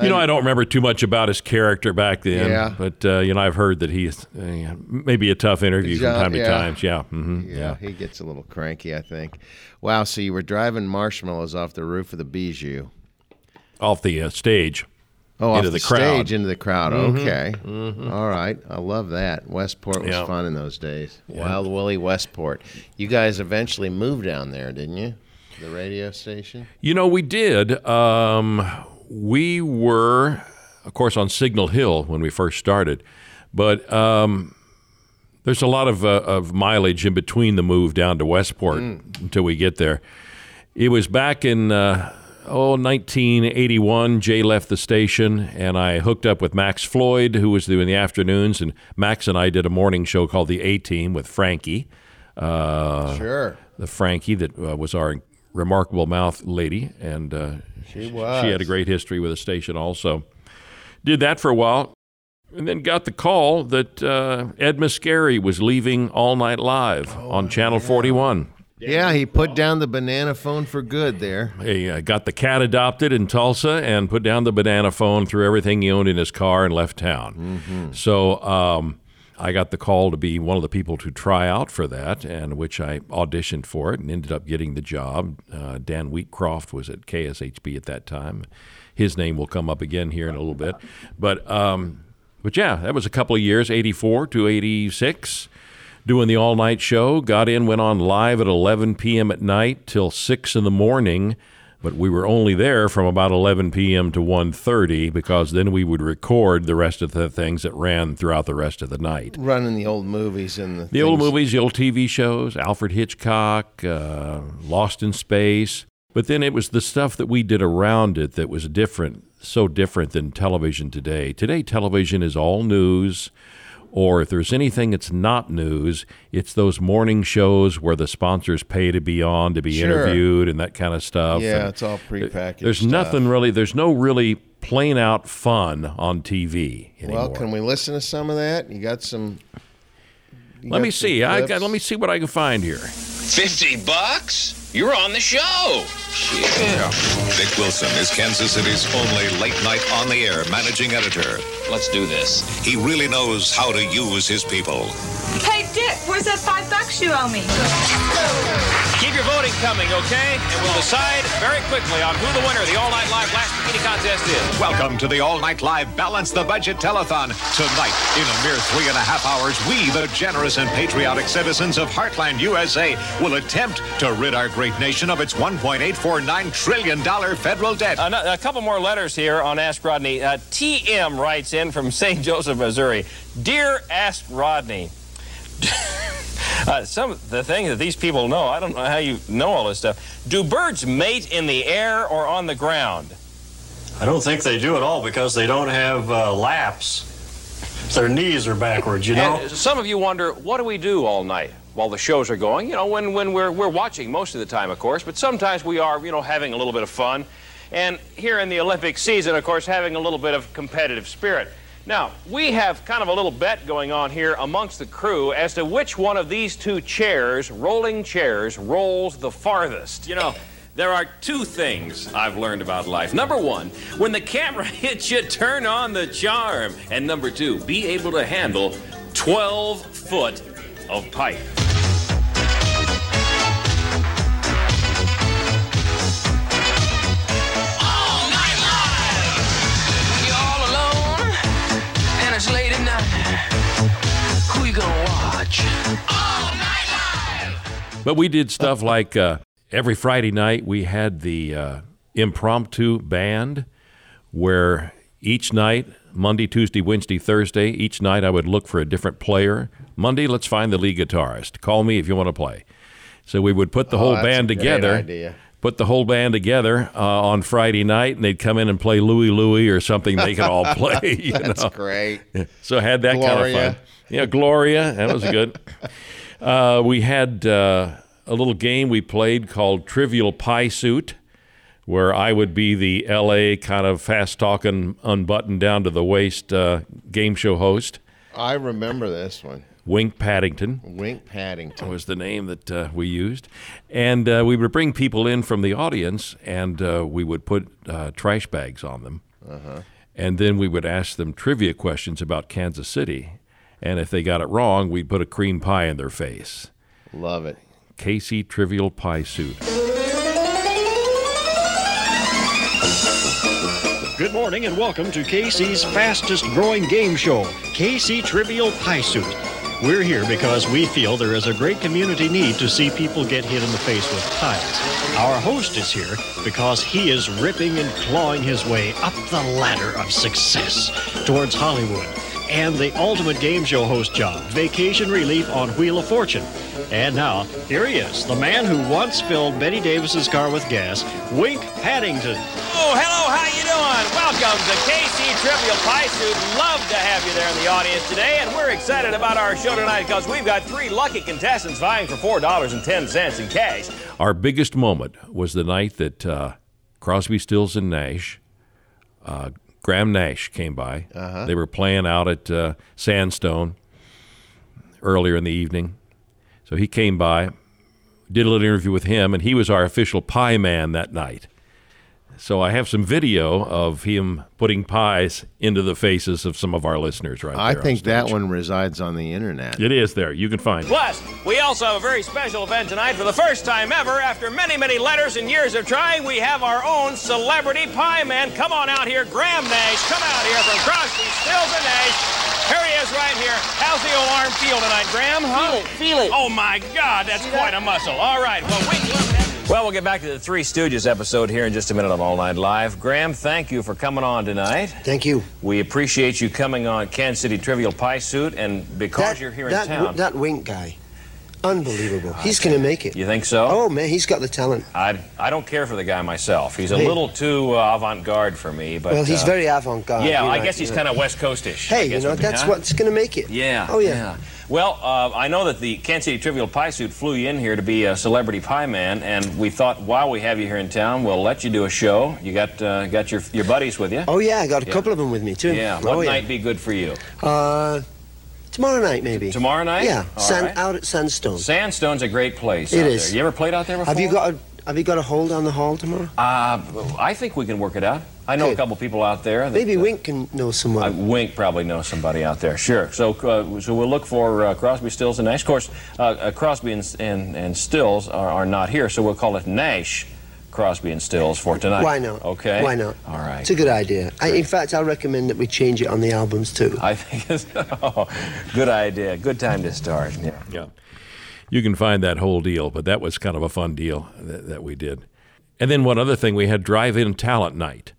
Speaker 2: You know, I don't remember too much about his character back then,
Speaker 1: Yeah.
Speaker 2: but uh, you know, I've heard that he's uh, maybe a tough interview
Speaker 1: John-
Speaker 2: from time to
Speaker 1: yeah.
Speaker 2: time. Yeah, hmm
Speaker 1: Yeah,
Speaker 2: yeah.
Speaker 1: he gets a little cranky, I think. Wow, so you were driving marshmallows off the roof of the Bijou.
Speaker 2: Off the uh, stage.
Speaker 1: Oh,
Speaker 2: Into
Speaker 1: off
Speaker 2: the
Speaker 1: the,
Speaker 2: crowd.
Speaker 1: stage into the crowd.
Speaker 2: Mhm.
Speaker 1: Okay, All right. I love that. Westport was fun in those days. Wild Willie Westport. You guys eventually moved down there, didn't you? The radio station.
Speaker 2: You know, we did. Um, we were, of course, on Signal Hill when we first started, but um, there's a lot of, uh, of mileage in between the move down to Westport until we get there. It was back in uh, oh 1981. Jay left the station, and I hooked up with Max Floyd, who was doing the afternoons, and Max and I did a morning show called the A Team with Frankie. Uh,
Speaker 1: Sure.
Speaker 2: the Frankie that uh, was our remarkable mouth lady, and uh,
Speaker 1: She
Speaker 2: She had a great history with the station also. Did that for a while, and then got the call that uh, Ed Mascari was leaving All Night Live
Speaker 1: Oh,
Speaker 2: on Channel 41.
Speaker 1: Yeah, he put down the banana phone for good there.
Speaker 2: He uh, got the cat adopted in Tulsa and put down the banana phone, threw everything he owned in his car, and left town. So um, I got the call to be one of the people to try out for that, and which I auditioned for it and ended up getting the job. Uh, Dan Wheatcroft was at KSHB at that time. His name will come up again here in a little bit, but um, but yeah, that was a couple of years, eighty four to eighty six doing the all night show. Got in, went on live at 11 p.m. at night till 6 in the morning. But we were only there from about 11 p.m. to 1.30 because then we would record the rest of the things that ran throughout the rest of the night.
Speaker 1: Running the old movies and the
Speaker 2: The old movies, the old TV shows, Alfred Hitchcock, uh, Lost in Space. But then it was the stuff that we did around it that was different, so different than television today. Today, television is all news, or if there's anything that's not news, it's those morning shows where the sponsors pay to be on, to be
Speaker 1: Sure.
Speaker 2: interviewed, and that kind of stuff.
Speaker 1: Yeah,
Speaker 2: And
Speaker 1: it's all prepackaged
Speaker 2: There's
Speaker 1: stuff.
Speaker 2: nothing really, there's no really plain out fun on TV anymore.
Speaker 1: Well, can we listen to some of that? You got some. You
Speaker 2: let me
Speaker 1: some
Speaker 2: see. I
Speaker 1: clips?
Speaker 2: got, let me see what I can find here.
Speaker 10: 50 bucks? You're on the show. Yeah.
Speaker 11: Dick Wilson is Kansas City's only late night on the air managing editor.
Speaker 10: Let's do this.
Speaker 11: He really knows how to use his people.
Speaker 12: Hey, Dick, where's that five bucks you owe me?
Speaker 5: Keep your voting coming, okay? And we'll decide very quickly on who the winner of the All Night Live Last Bikini Contest is.
Speaker 4: Welcome to the All Night Live Balance the Budget Telethon. Tonight, in a mere three and a half hours, we, the generous and patriotic citizens of Heartland, USA, will attempt to rid our great nation of its $1.849 trillion federal debt.
Speaker 5: A, a couple more letters here on Ask Rodney. Uh, TM writes in from St. Joseph, Missouri. Dear Ask Rodney, uh, some the thing that these people know, I don't know how you know all this stuff. Do birds mate in the air or on the ground?
Speaker 13: I don't think they do at all because they don't have uh, laps. Their knees are backwards, you know?
Speaker 5: And some of you wonder, what do we do all night? while the shows are going. You know, when, when we're, we're watching most of the time, of course, but sometimes we are, you know, having a little bit of fun. And here in the Olympic season, of course, having a little bit of competitive spirit. Now, we have kind of a little bet going on here amongst the crew as to which one of these two chairs, rolling chairs, rolls the farthest.
Speaker 14: You know, there are two things I've learned about life. Number one, when the camera hits you, turn on the charm. And number two, be able to handle 12 foot of pipe.
Speaker 15: And late at night, who you gonna watch? All night live.
Speaker 2: But we did stuff like uh, every Friday night we had the uh, impromptu band where each night, Monday, Tuesday, Wednesday, Thursday, each night I would look for a different player. Monday, let's find the lead guitarist. Call me if you want to play. So we would put the
Speaker 1: Oh,
Speaker 2: whole
Speaker 1: that's
Speaker 2: band
Speaker 1: a great
Speaker 2: together. Put the whole band together uh, on Friday night, and they'd come in and play Louie Louie or something they could all play. You
Speaker 1: That's
Speaker 2: know?
Speaker 1: great.
Speaker 2: So had that kind of fun. Yeah, Gloria, that was good. Uh, we had uh, a little game we played called Trivial Pie Suit, where I would be the L.A. kind of fast talking, unbuttoned down to the waist uh, game show host.
Speaker 1: I remember this one.
Speaker 2: Wink Paddington
Speaker 1: Wink Paddington.
Speaker 2: was the name that uh, we used. And uh, we would bring people in from the audience and uh, we would put uh, trash bags on them.
Speaker 1: Uh-huh.
Speaker 2: And then we would ask them trivia questions about Kansas City. And if they got it wrong, we'd put a cream pie in their face.
Speaker 1: Love it.
Speaker 2: Casey Trivial Pie Suit.
Speaker 13: Good morning and welcome to KC's fastest growing game show, KC Trivial Pie Suit. We're here because we feel there is a great community need to see people get hit in the face with pies. Our host is here because he is ripping and clawing his way up the ladder of success towards Hollywood and the ultimate game show host job, Vacation Relief on Wheel of Fortune. And now, here he is, the man who once filled Bette Davis's car with gas, Wink Paddington.
Speaker 5: Oh, hello, how you doing? Welcome to KC Trivial Pie Suit. Love to have you there in the audience today, and we're excited about our show tonight because we've got three lucky contestants vying for $4.10 in cash.
Speaker 2: Our biggest moment was the night that uh, Crosby, Stills, and Nash, uh, Graham Nash came by.
Speaker 1: Uh-huh.
Speaker 2: They were playing out at uh, Sandstone earlier in the evening. So he came by, did a little interview with him, and he was our official pie man that night. So I have some video of him putting pies into the faces of some of our listeners right now.
Speaker 1: I
Speaker 2: there on
Speaker 1: think that one resides on the internet.
Speaker 2: It is there. You can find it.
Speaker 5: Plus, we also have a very special event tonight. For the first time ever, after many, many letters and years of trying, we have our own celebrity pie man. Come on out here, Graham Nash. Come out here from Crosby, Stills, and Nash. Here he is right here. How's the old arm feel tonight, Graham? Huh?
Speaker 16: Feel it, feel it.
Speaker 5: Oh, my God, that's quite a muscle. All right, well, we love that. Well, we'll get back to the Three Stooges episode here in just a minute on All Night Live. Graham, thank you for coming on tonight.
Speaker 16: Thank you.
Speaker 5: We appreciate you coming on Kansas City Trivial Pie Suit, and because you're here in
Speaker 16: that,
Speaker 5: town.
Speaker 16: that Wink guy, unbelievable. He's going to make it.
Speaker 5: You think so?
Speaker 16: Oh man, he's got the talent.
Speaker 5: I, I don't care for the guy myself. He's a
Speaker 16: Hey.
Speaker 5: little too uh, avant-garde for me. But
Speaker 16: well, he's
Speaker 5: uh,
Speaker 16: very avant-garde.
Speaker 5: Yeah, I
Speaker 16: right,
Speaker 5: guess he's kind of West Coastish.
Speaker 16: Hey, you know that's
Speaker 5: huh?
Speaker 16: what's going to make it.
Speaker 5: Yeah.
Speaker 16: Oh yeah.
Speaker 5: Well, uh, I know that the Kansas City Trivial Pie Suit flew you in here to be a celebrity pie man, and we thought while we have you here in town, we'll let you do a show. You got uh, got your your buddies with you.
Speaker 16: Oh yeah, I got a
Speaker 5: Yeah.
Speaker 16: couple of them with me too.
Speaker 5: Yeah.
Speaker 16: Oh,
Speaker 5: What
Speaker 16: yeah.
Speaker 5: night be good for you?
Speaker 16: Uh, tomorrow night maybe.
Speaker 5: Tomorrow night?
Speaker 16: Yeah. Sand,
Speaker 5: right.
Speaker 16: out at Sandstone.
Speaker 5: Sandstone's a great place.
Speaker 16: It
Speaker 5: out
Speaker 16: is.
Speaker 5: There. You ever played out there before?
Speaker 16: Have you got a Have you got a hold on the hall tomorrow?
Speaker 5: Uh, I think we can work it out. I know a
Speaker 16: Good.
Speaker 5: couple people out there. That,
Speaker 16: Maybe Wink can know someone.
Speaker 5: Uh, Wink probably knows somebody out there. Sure. So, uh, so we'll look for uh, Crosby, Stills, and Nash. Of course, uh, uh, Crosby and, and, and Stills are, are not here, so we'll call it Nash, Crosby, and Stills for tonight.
Speaker 16: Why not?
Speaker 5: Okay.
Speaker 16: Why not?
Speaker 5: All right.
Speaker 16: It's a good idea. I, in fact, I recommend that we change it on the albums too.
Speaker 5: I think it's oh, good idea. Good time to start. Yeah.
Speaker 2: Yeah. You can find that whole deal, but that was kind of a fun deal that, that we did. And then one other thing, we had drive-in talent night.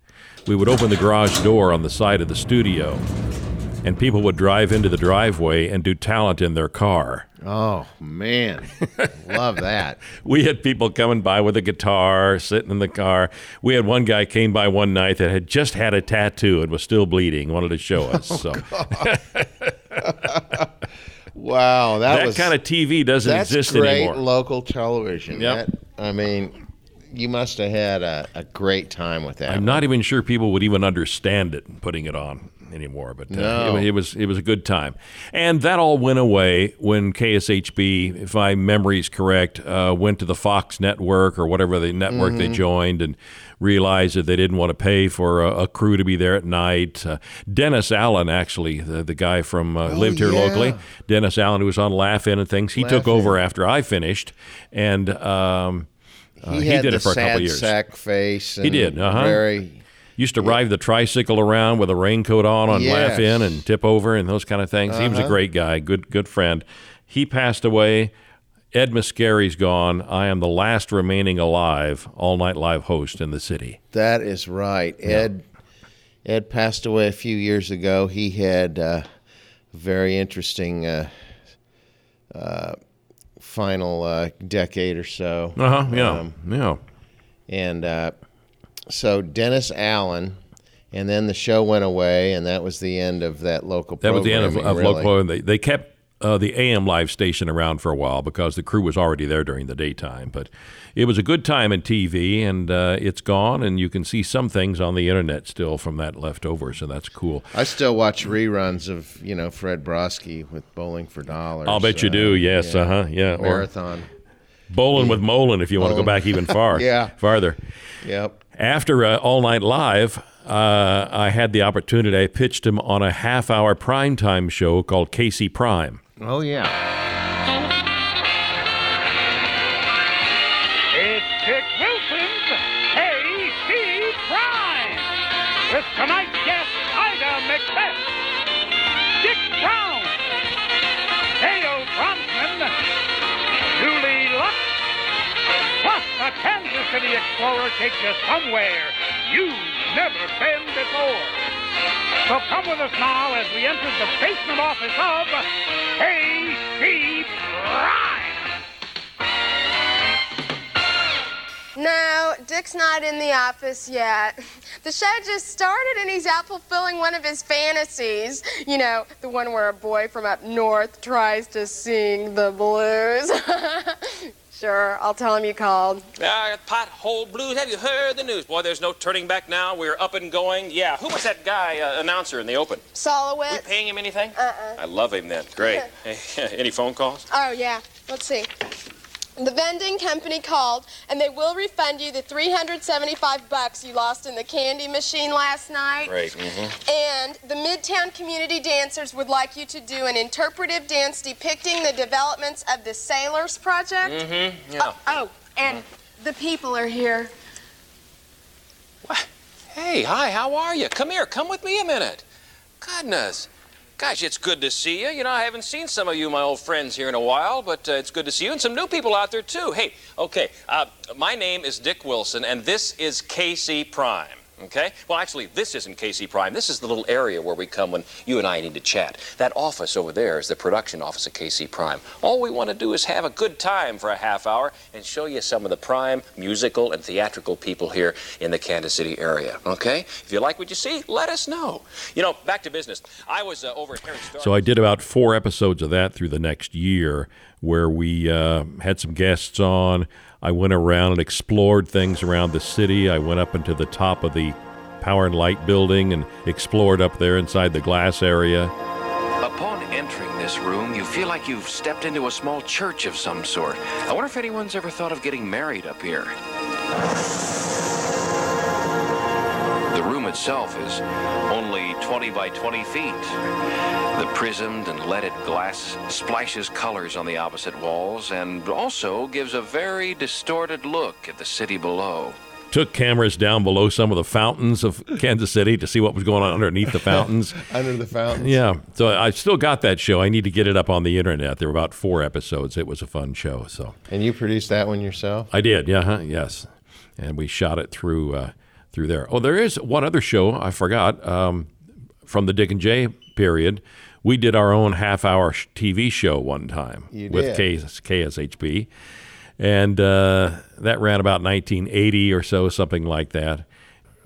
Speaker 2: We would open the garage door on the side of the studio, and people would drive into the driveway and do talent in their car.
Speaker 1: Oh man, love that.
Speaker 2: We had people coming by with a guitar, sitting in the car. We had one guy came by one night that had just had a tattoo and was still bleeding, wanted to show us. Oh, So
Speaker 1: Wow, that,
Speaker 2: that
Speaker 1: was
Speaker 2: kind of TV doesn't
Speaker 1: that's
Speaker 2: exist
Speaker 1: great
Speaker 2: anymore.
Speaker 1: local television.
Speaker 2: Yep.
Speaker 1: That- I mean, you must have had a, a great time with that.
Speaker 2: I'm not even sure people would even understand it putting it on anymore, but uh,
Speaker 1: No.
Speaker 2: it, it was it was a good time, and that all went away when KSHB, if my memory is correct, uh, went to the Fox network or whatever the network they
Speaker 1: Mhm.
Speaker 2: joined and realized that they didn't want to pay for a, a crew to be there at night. Uh, Dennis Allen, actually, the, the guy from uh,
Speaker 1: Oh,
Speaker 2: lived here
Speaker 1: yeah.
Speaker 2: locally, Dennis Allen, who was on Laugh In and things, he took
Speaker 1: Laugh-In.
Speaker 2: over after I finished, and um, uh,
Speaker 1: He, had
Speaker 2: did it for a couple years.
Speaker 1: sack face.
Speaker 2: He did. Uh huh.
Speaker 1: Very.
Speaker 2: Used to ride the tricycle around with a raincoat on on laugh in and tip over and those kind of things. He was a
Speaker 1: Uh-huh.
Speaker 2: great guy, good good friend. He passed away. Ed Mascari's gone. I am the last remaining alive all night live host in the city.
Speaker 1: That is right. Ed Ed passed away a few years ago. He had uh, very interesting uh, uh, final uh, decade or so.
Speaker 2: Uh-huh, yeah, yeah.
Speaker 1: And uh, so Dennis Allen, and then the show went away, and that was the end of that local.
Speaker 2: That was the end of, of
Speaker 1: really.
Speaker 2: local. and They, they kept uh, the AM live station around for a while because the crew was already there during the daytime. But it was a good time in TV, and uh, it's gone, and you can see some things on the internet still from that leftover. So that's cool.
Speaker 1: I still watch reruns of you know Fred Broski with Bowling for Dollars.
Speaker 2: I'll bet you
Speaker 1: uh,
Speaker 2: do. Yes.
Speaker 1: yeah.
Speaker 2: Uh huh. Yeah. Or
Speaker 1: Marathon.
Speaker 2: Bowling with Molin, if you want to go back even far.
Speaker 1: Yeah.
Speaker 2: Farther.
Speaker 1: Yep.
Speaker 2: After uh, All Night Live, uh, I had the opportunity. I pitched him on a half-hour primetime show called KC Prime.
Speaker 1: Oh yeah.
Speaker 4: It's Dick Wilson's KC Prime. With tonight's guest, Ida McBeth, Dick Brown, Dale Bronson, Julie Lux, plus a Kansas City Explorer takes you somewhere you've never been before. So come with us now as we enter the basement office of KC Prime.
Speaker 17: No, Dick's not in the office yet. The show just started and he's out fulfilling one of his fantasies. You know, the one where a boy from up north tries to sing the blues. sure, I'll tell him you called.
Speaker 5: Uh, pothole blues. Have you heard the news? Boy, there's no turning back now. We're up and going. Yeah, who was that guy, uh, announcer in the open?
Speaker 17: Solowitz.
Speaker 5: We paying him anything?
Speaker 17: Uh-uh.
Speaker 5: I love him then. Great. Hey, Any phone calls?
Speaker 17: Oh, yeah. Let's see. The vending company called, and they will refund you the 375 bucks you lost in the candy machine last night.
Speaker 5: Great. Mm-hmm.
Speaker 17: And the Midtown Community Dancers would like you to do an interpretive dance depicting the developments of the Sailors Project.
Speaker 5: Mm-hmm. Yeah.
Speaker 17: Oh, and the people are here. What?
Speaker 5: Hey, hi, how are you? Come here, come with me a minute. Goodness. Gosh, it's good to see you. You know, I haven't seen some of you, my old friends, here in a while, but uh, it's good to see you and some new people out there, too. Hey, okay, uh, my name is Dick Wilson, and this is KC Prime. Okay? Well, actually, this isn't KC Prime. This is the little area where we come when you and I need to chat. That office over there is the production office of KC Prime. All we want to do is have a good time for a half hour and show you some of the prime musical and theatrical people here in the Kansas City area. Okay? If you like what you see, let us know. You know, back to business. I was uh, over at Harry Star.
Speaker 2: So I did about four episodes of that through the next year, where we uh, had some guests on. I went around and explored things around the city. I went up into the top of the Power and Light building and explored up there inside the glass area.
Speaker 18: Upon entering this room, you feel like you've stepped into a small church of some sort. I wonder if anyone's ever thought of getting married up here. The room itself is only 20 by 20 feet. The prismed and leaded glass splashes colors on the opposite walls and also gives a very distorted look at the city below.
Speaker 2: Took cameras down below some of the fountains of Kansas City to see what was going on underneath the fountains.
Speaker 1: Under the fountains.
Speaker 2: Yeah, so I still got that show. I need to get it up on the internet. There were about four episodes. It was a fun show. So
Speaker 1: And you produced that one yourself?
Speaker 2: I did, yeah, huh? yes, and we shot it through uh, through there. Oh, there is one other show I forgot um, from the Dick and Jay period. We did our own half-hour sh- TV show one time with KSHB, and uh, that ran about 1980 or so, something like that.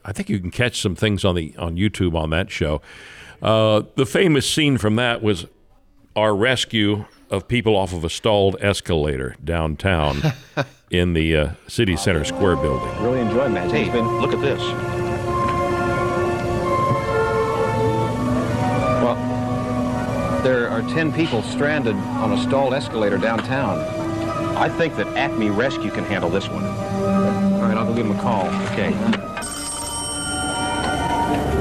Speaker 2: I think you can catch some things on the on YouTube on that show. Uh, the famous scene from that was our rescue of people off of a stalled escalator downtown in the uh, City Center Square building.
Speaker 6: Really enjoying that. Hey, look at this. Well, there are 10 people stranded on a stalled escalator downtown. I think that Acme Rescue can handle this one. All right, I'll go give them a call. Okay.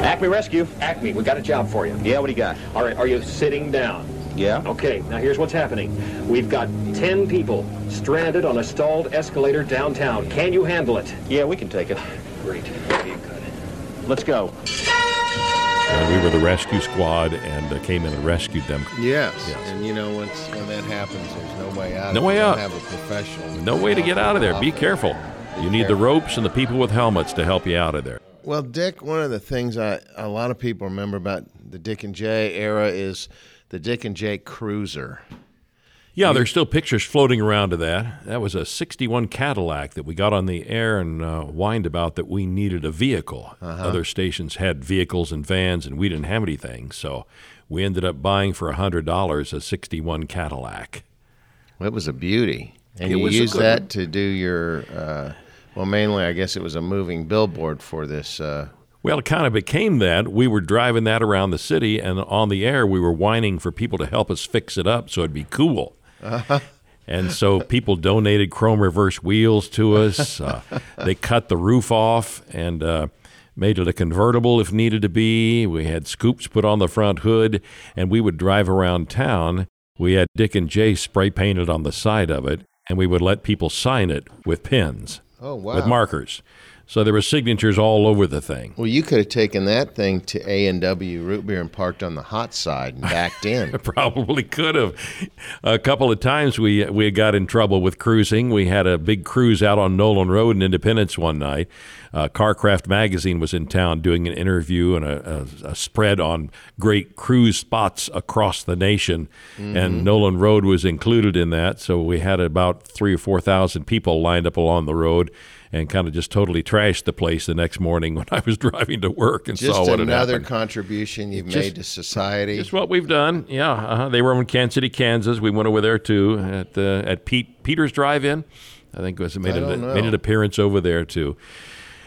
Speaker 6: Acme Rescue.
Speaker 19: Acme, we got a job for you.
Speaker 6: Yeah, what do you got?
Speaker 19: All right, are you sitting down?
Speaker 6: Yeah.
Speaker 19: Okay, now here's what's happening. We've got 10 people stranded on a stalled escalator downtown. Can you handle it?
Speaker 6: Yeah, we can take it.
Speaker 19: Great.
Speaker 6: Let's go.
Speaker 2: And we were the rescue squad and uh, came in and rescued them.
Speaker 1: Yes.
Speaker 2: Yes.
Speaker 1: And you know, once when that happens, there's no way out.
Speaker 2: No way out.
Speaker 1: Have a professional.
Speaker 2: No way to get out of there. Be careful. You need the ropes and the people with helmets to help you out of there.
Speaker 1: Well, Dick, one of the things I, a lot of people remember about the Dick and Jay era is the Dick and Jake Cruiser.
Speaker 2: Yeah, there's still pictures floating around of that. That was a 61 Cadillac that we got on the air and uh, whined about that we needed a vehicle.
Speaker 1: Uh-huh.
Speaker 2: Other stations had vehicles and vans, and we didn't have anything. So we ended up buying for $100 a 61 Cadillac.
Speaker 1: Well, it was a beauty, and
Speaker 2: It
Speaker 1: you used that to do your. Uh, well, mainly, I guess it was a moving billboard for this. Uh,
Speaker 2: Well, it kind of became that. We were driving that around the city, and on the air, we were whining for people to help us fix it up so it'd be cool.
Speaker 1: Uh-huh.
Speaker 2: And so people donated chrome reverse wheels to us. Uh, they cut the roof off and uh, made it a convertible if needed to be. We had scoops put on the front hood, and we would drive around town. We had Dick and Jay spray painted on the side of it, and we would let people sign it with pens,
Speaker 1: Oh, wow.
Speaker 2: with markers. So there were signatures all over the thing.
Speaker 1: well, you could have taken that thing to A and W root beer and parked on the hot side and backed in.
Speaker 2: Probably could have. A couple of times we we got in trouble with cruising. We had a big cruise out on Nolan Road in Independence one night. Uh, Car Craft magazine was in town doing an interview and a, a, a spread on great cruise spots across the nation,
Speaker 1: Mhm.
Speaker 2: and Nolan Road was included in that. So we had about three or four thousand people lined up along the road. And kind of just totally trashed the place the next morning when I was driving to work and
Speaker 1: Just
Speaker 2: saw what had
Speaker 1: another
Speaker 2: happened.
Speaker 1: contribution you've
Speaker 2: Just-
Speaker 1: made to society.
Speaker 2: Just what we've done. Yeah, uh-huh. they were in Kansas City, Kansas. We went over there too at uh, at Pete Peter's Drive-In. I think it was made an, made an appearance over there too.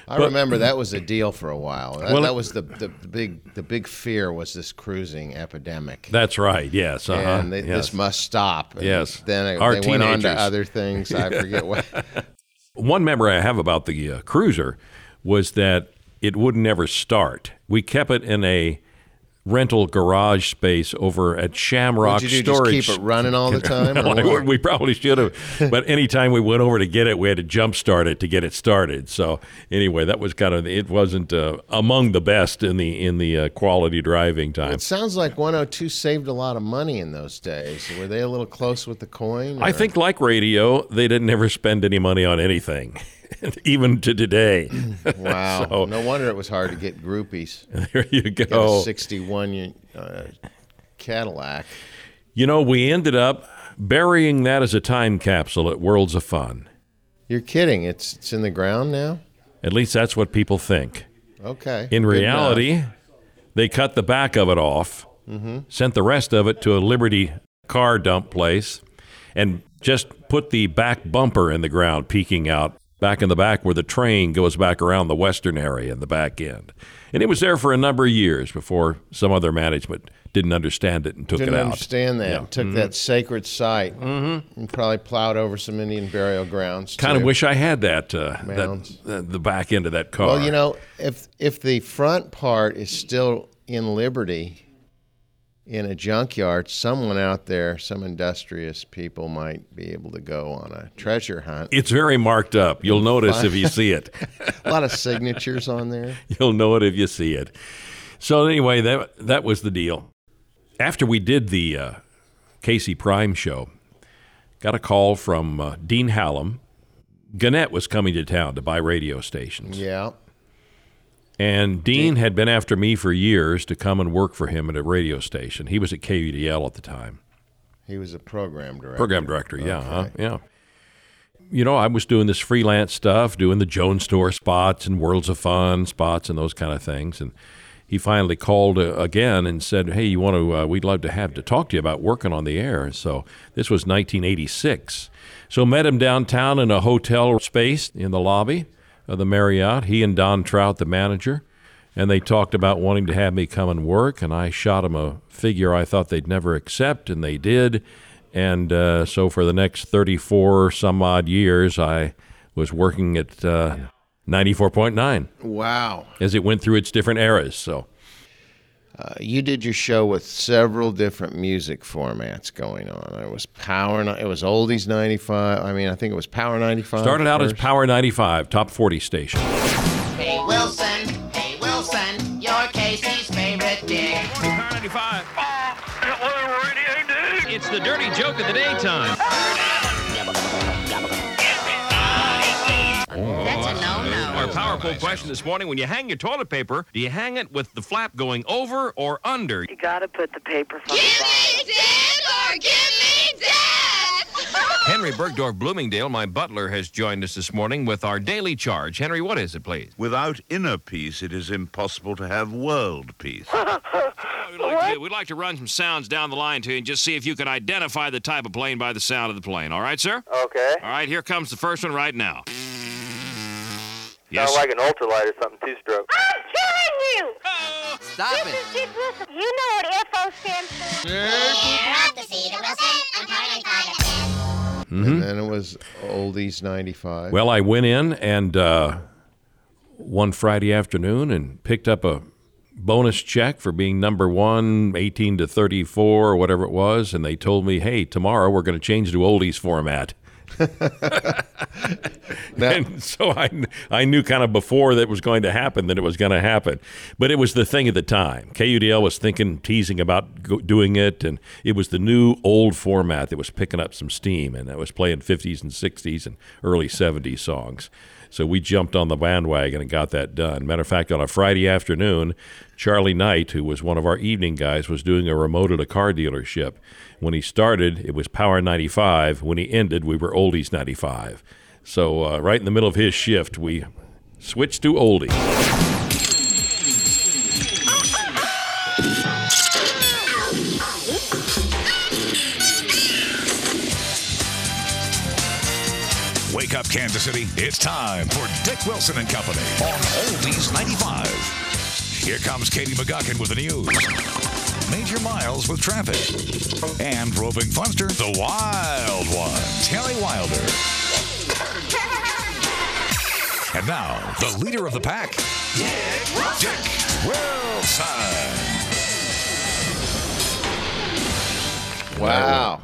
Speaker 1: I
Speaker 2: But-
Speaker 1: remember that was a deal for a while. That,
Speaker 2: Well,
Speaker 1: that was the, the big the big fear was this cruising epidemic.
Speaker 2: That's right. Yes. Uh-huh.
Speaker 1: And they,
Speaker 2: yes.
Speaker 1: this must stop. And
Speaker 2: Yes.
Speaker 1: Then it, they went on to other things. I forget what.
Speaker 2: One memory I have about the uh, cruiser was that it would never start. We kept it in a rental garage space over at Shamrock
Speaker 1: What'd you do, just
Speaker 2: Storage.
Speaker 1: keep it running all the time,
Speaker 2: No, we probably should have. but anytime we went over to get it, we had to jump start it to get it started. So anyway, that was kind of it wasn't uh, among the best in the in the uh, quality driving time.
Speaker 1: It sounds like 102 saved a lot of money in those days. Were they a little close with the coin?
Speaker 2: I think, like radio, they didn't ever spend any money on anything, even to today.
Speaker 1: Wow.
Speaker 2: So-
Speaker 1: no wonder it was hard to get groupies.
Speaker 2: There you
Speaker 1: Get
Speaker 2: go.
Speaker 1: a 61 uh, Cadillac.
Speaker 2: You know, we ended up burying that as a time capsule at Worlds of Fun.
Speaker 1: You're kidding. It's it's in the ground now?
Speaker 2: At least that's what people think.
Speaker 1: Okay.
Speaker 2: In reality,
Speaker 1: enough.
Speaker 2: they cut the back of it off,
Speaker 1: Mhm.
Speaker 2: sent the rest of it to a Liberty car dump place, and just put the back bumper in the ground, peeking out back in the back where the train goes back around the western area in the back end. And it was there for a number of years before some other management didn't understand it and took
Speaker 1: Didn't
Speaker 2: it out.
Speaker 1: understand that.
Speaker 2: Yeah.
Speaker 1: and Took
Speaker 2: Mhm.
Speaker 1: that sacred site and probably plowed over some Indian burial grounds.
Speaker 2: Kind of wish I had that, uh, that uh, the back end of that car.
Speaker 1: Well, you know, if if the front part is still in Liberty in a junkyard, someone out there, some industrious people might be able to go on a treasure hunt.
Speaker 2: it's very marked up. You'll notice if you see it.
Speaker 1: a lot of signatures on there.
Speaker 2: You'll know it if you see it. So anyway, that that was the deal. After we did the uh, KC Prime show, got a call from uh, Dean Hallam. Gannett was coming to town to buy radio stations.
Speaker 1: Yeah.
Speaker 2: And Dean had been after me for years to come and work for him at a radio station. He was at KUDL at the time.
Speaker 1: He was a program director.
Speaker 2: Program director, yeah, huh? Yeah. You know, I was doing this freelance stuff, doing the Jones Store spots and Worlds of Fun spots and those kind of things. And he finally called uh, again and said, "Hey, you want to? Uh, we'd love to have to talk to you about working on the air." So this was 1986. So met him downtown in a hotel space in the lobby of the Marriott. He and Don Trout, the manager, and they talked about wanting to have me come and work. And I shot them a figure I thought they'd never accept, and they did. And uh, so for the next 34 some odd years, I was working at uh, 94.9
Speaker 1: Wow.
Speaker 2: as it went through its different eras. So
Speaker 1: Uh, you did your show with several different music formats going on. It was Power. Ni- It was Oldies 95. I mean, I think it was Power 95.
Speaker 2: started out as. Power 95, top 40 station.
Speaker 15: Hey Wilson, hey Wilson, you're Casey's favorite dick.
Speaker 5: Power 95. Oh, It's the dirty joke of the daytime.
Speaker 15: No-no.
Speaker 5: Our powerful question this morning: When you hang your toilet paper, do you hang it with the flap going over or under?
Speaker 20: You gotta put the paper from
Speaker 15: Give me dick or give me death.
Speaker 5: Henry Bergdorf Bloomingdale, my butler, has joined us this morning with our daily charge. Henry, what is it, please?
Speaker 21: Without inner peace, it is impossible to have world peace.
Speaker 5: We'd like, to, we'd like to run some sounds down the line to you and just see if you can identify the type of plane by the sound of the plane. All right, sir?
Speaker 22: Okay.
Speaker 5: All right, here comes the first one right now.
Speaker 22: Sounds like an ultralight or something, two stroke.
Speaker 23: I'm killing you!
Speaker 15: Stop
Speaker 23: this is Dick Wilson. You know what FO stands for.
Speaker 15: the Cedar Wilson. I'm Power 95
Speaker 1: And then it was Oldies 95.
Speaker 2: Well, I went in and uh, one Friday afternoon and picked up a bonus check for being number one, 18 to 34, or whatever it was. And they told me, hey, tomorrow we're going to change to oldies format. and so I, I knew kind of before that was going to happen that it was going to happen. But it was the thing at the time. KUDL was thinking, teasing about go, doing it, and it was the new old format that was picking up some steam, and that was playing 50s and 60s and early 70s songs. So we jumped on the bandwagon and got that done. Matter of fact, on a Friday afternoon, Charlie Knight, who was one of our evening guys, was doing a remote at a car dealership. When he started, it was Power 95. When he ended, we were Oldies 95. So uh, right in the middle of his shift, we switched to Oldies.
Speaker 11: Kansas City. It's time for Dick Wilson and Company on Oldies 95. Here comes Katie McGuckin with the news. Major Miles with traffic. And roving funster, the wild one, Terry Wilder. And now, the leader of the pack, Dick Wilson.
Speaker 1: Wow.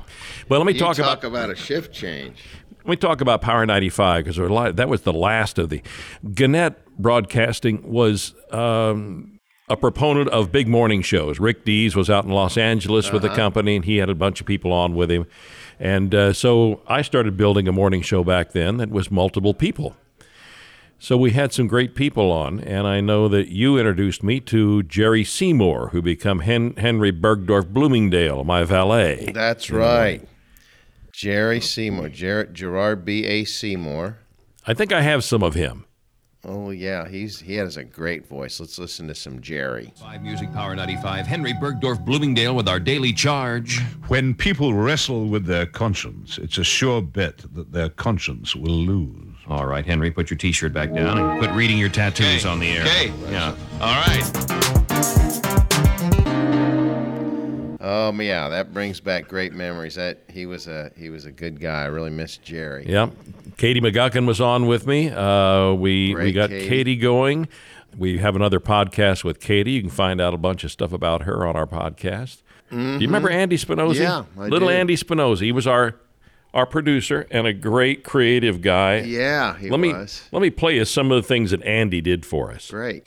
Speaker 2: Well, let me
Speaker 1: You
Speaker 2: talk,
Speaker 1: talk
Speaker 2: about
Speaker 1: about a shift change.
Speaker 2: Let me talk about Power 95 because that was the last of the. Gannett Broadcasting was um, a proponent of big morning shows. Rick Dees was out in Los Angeles with the
Speaker 1: Uh-huh.
Speaker 2: company, and he had a bunch of people on with him. And uh, so I started building a morning show back then that was multiple people. So we had some great people on, and I know that you introduced me to Jerry Seymour, who became Hen- Henry Bergdorf Bloomingdale, my valet.
Speaker 1: That's right. Jerry oh, Seymour. Ger- Gerard B. A. Seymour.
Speaker 2: I think I have some of him.
Speaker 1: Oh, yeah. He's He has a great voice. Let's listen to some Jerry.
Speaker 5: Five Music Power 95. Henry Bergdorf Bloomingdale with our daily charge.
Speaker 21: When people wrestle with their conscience, it's a sure bet that their conscience will lose.
Speaker 5: All right, Henry, put your T-shirt back down and quit reading your tattoos on the air.
Speaker 21: Okay.
Speaker 5: Yeah. All right.
Speaker 1: Um, yeah, that brings back great memories. That he was a he was a good guy. I really miss Jerry.
Speaker 2: Yep. Katie McGuckin was on with me. Uh, we we got
Speaker 1: Katie.
Speaker 2: Katie. going. We have another podcast with Katie. You can find out a bunch of stuff about her on our podcast. Do you remember
Speaker 1: Mhm.
Speaker 2: Andy Spinozzi?
Speaker 1: Yeah, I
Speaker 2: little
Speaker 1: do.
Speaker 2: Andy Spinozzi. He was our our producer and a great creative guy.
Speaker 1: Yeah, he
Speaker 2: let me let me play you some of the things that Andy did for us.
Speaker 1: Great.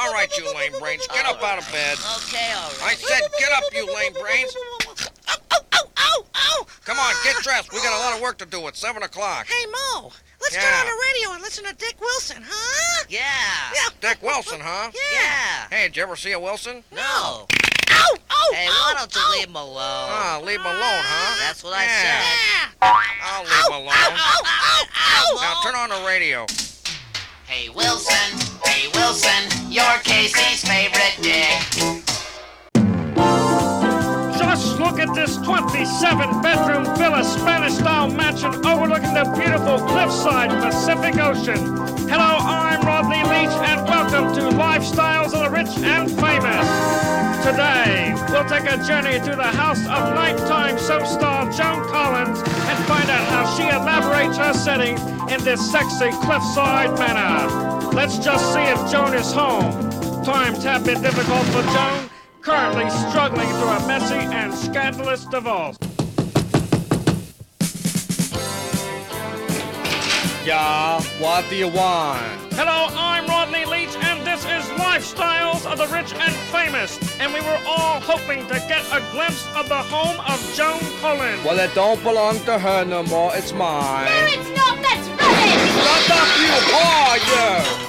Speaker 10: All right, you lame brains, get up out of bed.
Speaker 15: Okay, all right.
Speaker 10: I said get up, you lame brains. Come on, get dressed. We got a lot of work to do. It's 7 o'clock.
Speaker 24: Hey, Mo, let's
Speaker 10: Yeah.
Speaker 24: turn on the radio and listen to Dick Wilson, huh?
Speaker 15: Yeah.
Speaker 24: Yeah.
Speaker 10: Dick Wilson, huh?
Speaker 24: Yeah.
Speaker 10: Hey, did you ever see a Wilson?
Speaker 15: No.
Speaker 24: Ow!
Speaker 20: Hey, why don't you leave him alone?
Speaker 25: Oh, leave him alone, huh?
Speaker 20: That's what I
Speaker 25: Yeah.
Speaker 20: said.
Speaker 25: I'll leave him alone. Now turn on the radio.
Speaker 15: Hey Wilson, hey Wilson, you're Casey's favorite dick.
Speaker 26: Just look at this 27 bedroom villa Spanish style mansion overlooking the beautiful cliffside Pacific Ocean. Hello, I'm Rodney Leach, and welcome to Lifestyles of the Rich and Famous. Today, we'll take a journey to the house of nighttime soap star Joan Collins and find out how she elaborates her setting in this sexy cliffside manner. Let's just see if Joan is home. Times have been difficult for Joan, currently struggling through a messy and scandalous divorce.
Speaker 25: Yeah, what do you want?
Speaker 26: Hello, I'm Rodney Leach, and this is Lifestyles of the Rich and Famous. And we were all hoping to get a glimpse of the home of Joan Collins.
Speaker 25: Well, it don't belong to her no more. It's mine.
Speaker 23: No, it's not. That's rubbish.
Speaker 25: Shut up, you whore, you!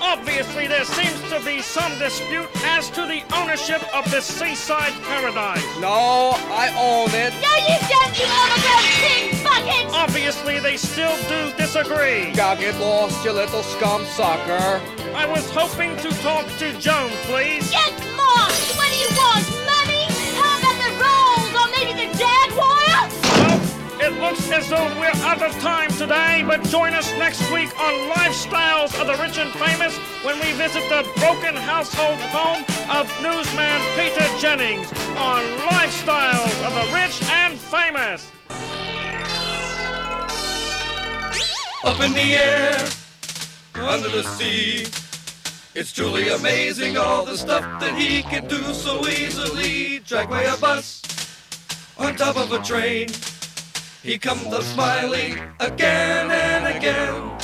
Speaker 26: Obviously, there seems to be some dispute as to the ownership of this seaside paradise.
Speaker 25: No, I own it.
Speaker 23: No, you don't, you overgrown pig bucket.
Speaker 26: Obviously, they still do disagree.
Speaker 25: Gotta get lost, you little scum sucker.
Speaker 26: I was hoping to talk to Joan, please.
Speaker 23: Get lost. What do you want? Money? How about the rolls or maybe the Jaguar?
Speaker 26: Well, it looks as though we're out of time today, but join us next week on Lifestyles of the Rich and Famous when we visit the broken household home of newsman Peter Jennings on Lifestyles of the Rich and Famous.
Speaker 27: Up in the air, under the sea. It's truly amazing all the stuff that he can do so easily. Drag by a bus, on top of a train. He comes up smiling again and again.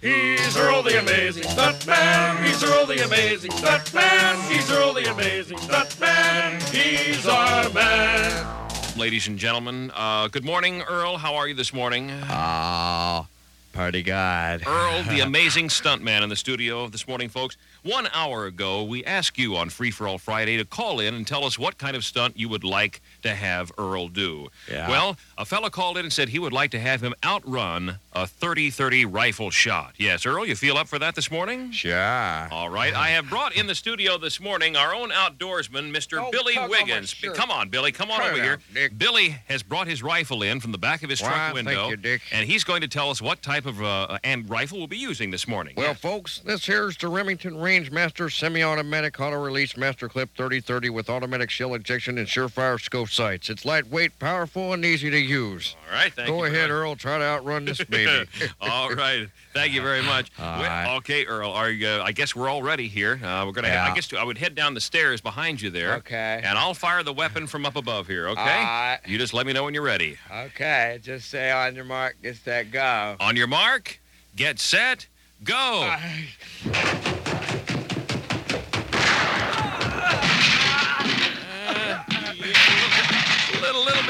Speaker 27: He's Earl the Amazing Stuntman. He's Earl the Amazing Stuntman. He's Earl the Amazing Stuntman. He's our man.
Speaker 5: Ladies and gentlemen, uh, good morning, Earl. How are you this morning?
Speaker 28: Oh, pretty good.
Speaker 5: Earl, the amazing stuntman in the studio this morning, folks. One hour ago, we asked you on Free for All Friday to call in and tell us what kind of stunt you would like to have Earl do.
Speaker 28: Yeah.
Speaker 5: Well, a fellow called in and said he would like to have him outrun a 30-30 rifle shot. Yes, Earl, you feel up for that this morning?
Speaker 28: Sure.
Speaker 5: All right. I have brought in the studio this morning our own outdoorsman, Mr.
Speaker 25: Oh,
Speaker 5: Billy
Speaker 25: tug on
Speaker 5: Wiggins. Come on, Billy. Come on
Speaker 25: Turn
Speaker 5: over here.
Speaker 25: out, Dick.
Speaker 5: Billy has brought his rifle in from the back of his
Speaker 25: Why,
Speaker 5: truck
Speaker 25: thank
Speaker 5: window,
Speaker 25: you, Dick.
Speaker 5: and he's going to tell us what type of uh, and rifle we'll be using this morning.
Speaker 25: Well, folks, this here's the Remington Rangemaster semi-automatic auto-release master clip 30-30 with automatic shell ejection and surefire scope sights. It's lightweight, powerful, and easy to use.
Speaker 5: All right. Thank
Speaker 25: Go
Speaker 5: you.
Speaker 25: ahead, Earl. Try to outrun this baby.
Speaker 5: all right. Thank you very much. Well, okay, Earl. Are you, uh, I guess we're all ready here. Uh, we're gonna.
Speaker 25: Yeah.
Speaker 5: I guess I would head down the stairs behind you there.
Speaker 25: Okay.
Speaker 5: And I'll fire the weapon from up above here. Okay.
Speaker 25: All right.
Speaker 5: You just let me know when you're ready.
Speaker 25: Okay, just say on your mark, get set, go.
Speaker 5: On your mark, get set, go.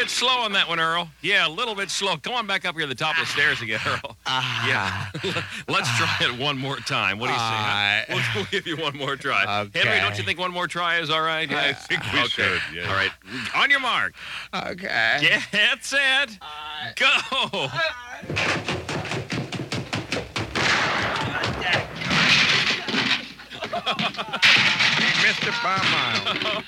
Speaker 5: Bit slow on that one, Earl. Yeah, a little bit slow. Come on back up here to the top of the stairs again, Earl. Ah. Yeah. Let's try it one more time. What do you say? Ah. We'll, we'll give you one more try. Henry, don't you think one more try is all right?
Speaker 25: I think we
Speaker 5: okay.
Speaker 25: should, yeah.
Speaker 5: All right. On your mark.
Speaker 25: Okay.
Speaker 5: Get set. Uh, Go.
Speaker 25: He missed it by a mile.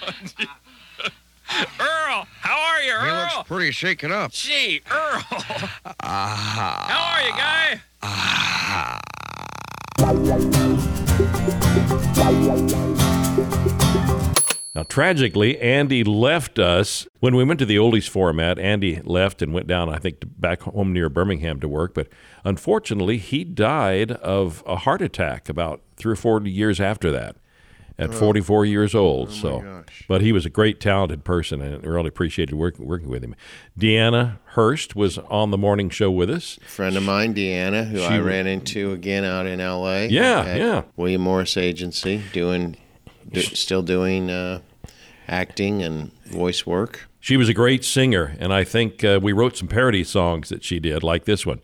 Speaker 5: Earl, how are you, Earl?
Speaker 25: He
Speaker 5: Earl?
Speaker 25: looks pretty shaken up.
Speaker 5: Gee, Earl.
Speaker 25: Ah.
Speaker 5: How are you, guy?
Speaker 2: Now, tragically, Andy left us when we went to the oldies format. Andy left and went down, I think, back home near Birmingham to work. But unfortunately, he died of a heart attack about three or four years after that, at
Speaker 1: Oh.
Speaker 2: 44 years old.
Speaker 1: Oh,
Speaker 2: so,
Speaker 1: gosh.
Speaker 2: but he was a great, talented person, and I really appreciated working working with him. Deanna Hurst was on the morning show with us.
Speaker 1: friend of mine, Deanna, who
Speaker 2: She
Speaker 1: I ran into again out in L.A.
Speaker 2: Yeah, yeah.
Speaker 1: William Morris Agency, doing, do, still doing uh, acting and voice work.
Speaker 2: She was a great singer, and I think uh, we wrote some parody songs that she did, like this one.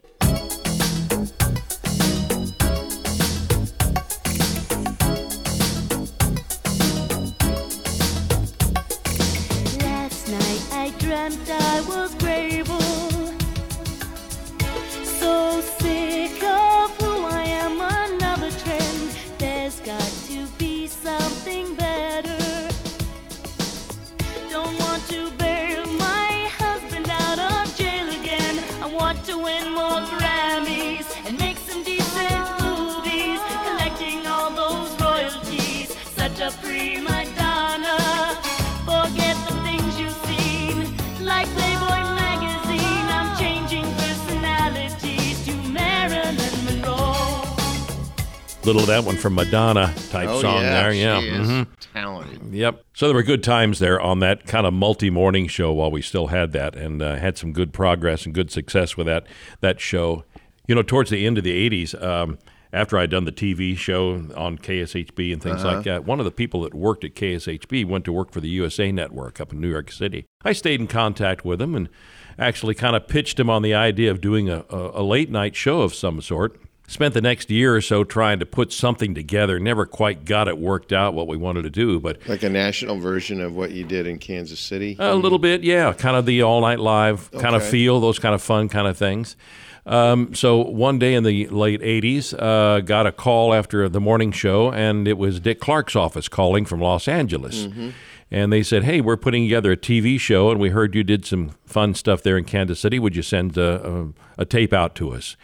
Speaker 2: Little of that one from Madonna type
Speaker 1: Oh,
Speaker 2: song
Speaker 1: yeah,
Speaker 2: there. Yeah.
Speaker 1: she is
Speaker 2: mhm.
Speaker 1: talented.
Speaker 2: Yep. So there were good times there on that kind of multi-morning show while we still had that, and uh, had some good progress and good success with that that show. You know, towards the end of the '80s, um, after I'd done the TV show on KSHB and things
Speaker 1: Uh-huh.
Speaker 2: like that, one of the people that worked at KSHB went to work for the USA Network up in New York City. I stayed in contact with him and actually kind of pitched him on the idea of doing a, a, a late night show of some sort. Spent the next year or so trying to put something together. Never quite got it worked out what we wanted to do, but
Speaker 1: Like a national version of what you did in Kansas City.
Speaker 2: a little bit, yeah. Kind of the all night live kind of feel, those kind of fun kind of things. Um, so one day in the late 80s, uh, got a call after the morning show, and it was Dick Clark's office calling from Los Angeles.
Speaker 1: Mhm.
Speaker 2: And they said, Hey, we're putting together a TV show, and we heard you did some fun stuff there in Kansas City. Would you send a, a, a tape out to us?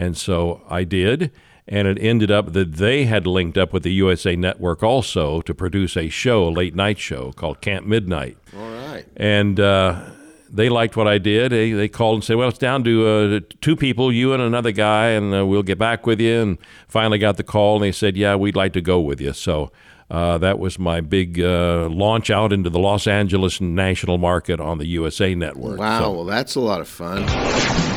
Speaker 2: And so I did. And it ended up that they had linked up with the USA Network also to produce a show, a late night show called Camp Midnight.
Speaker 1: All right.
Speaker 2: And uh, they liked what I did. They, they called and said, "Well, it's down to uh, two people, you and another guy, and uh, we'll get back with you." And finally got the call, and they said, "Yeah, we'd like to go with you." So uh, that was my big uh, launch out into the Los Angeles national market on the USA Network.
Speaker 1: Wow,
Speaker 2: So-
Speaker 1: well, that's a lot of fun.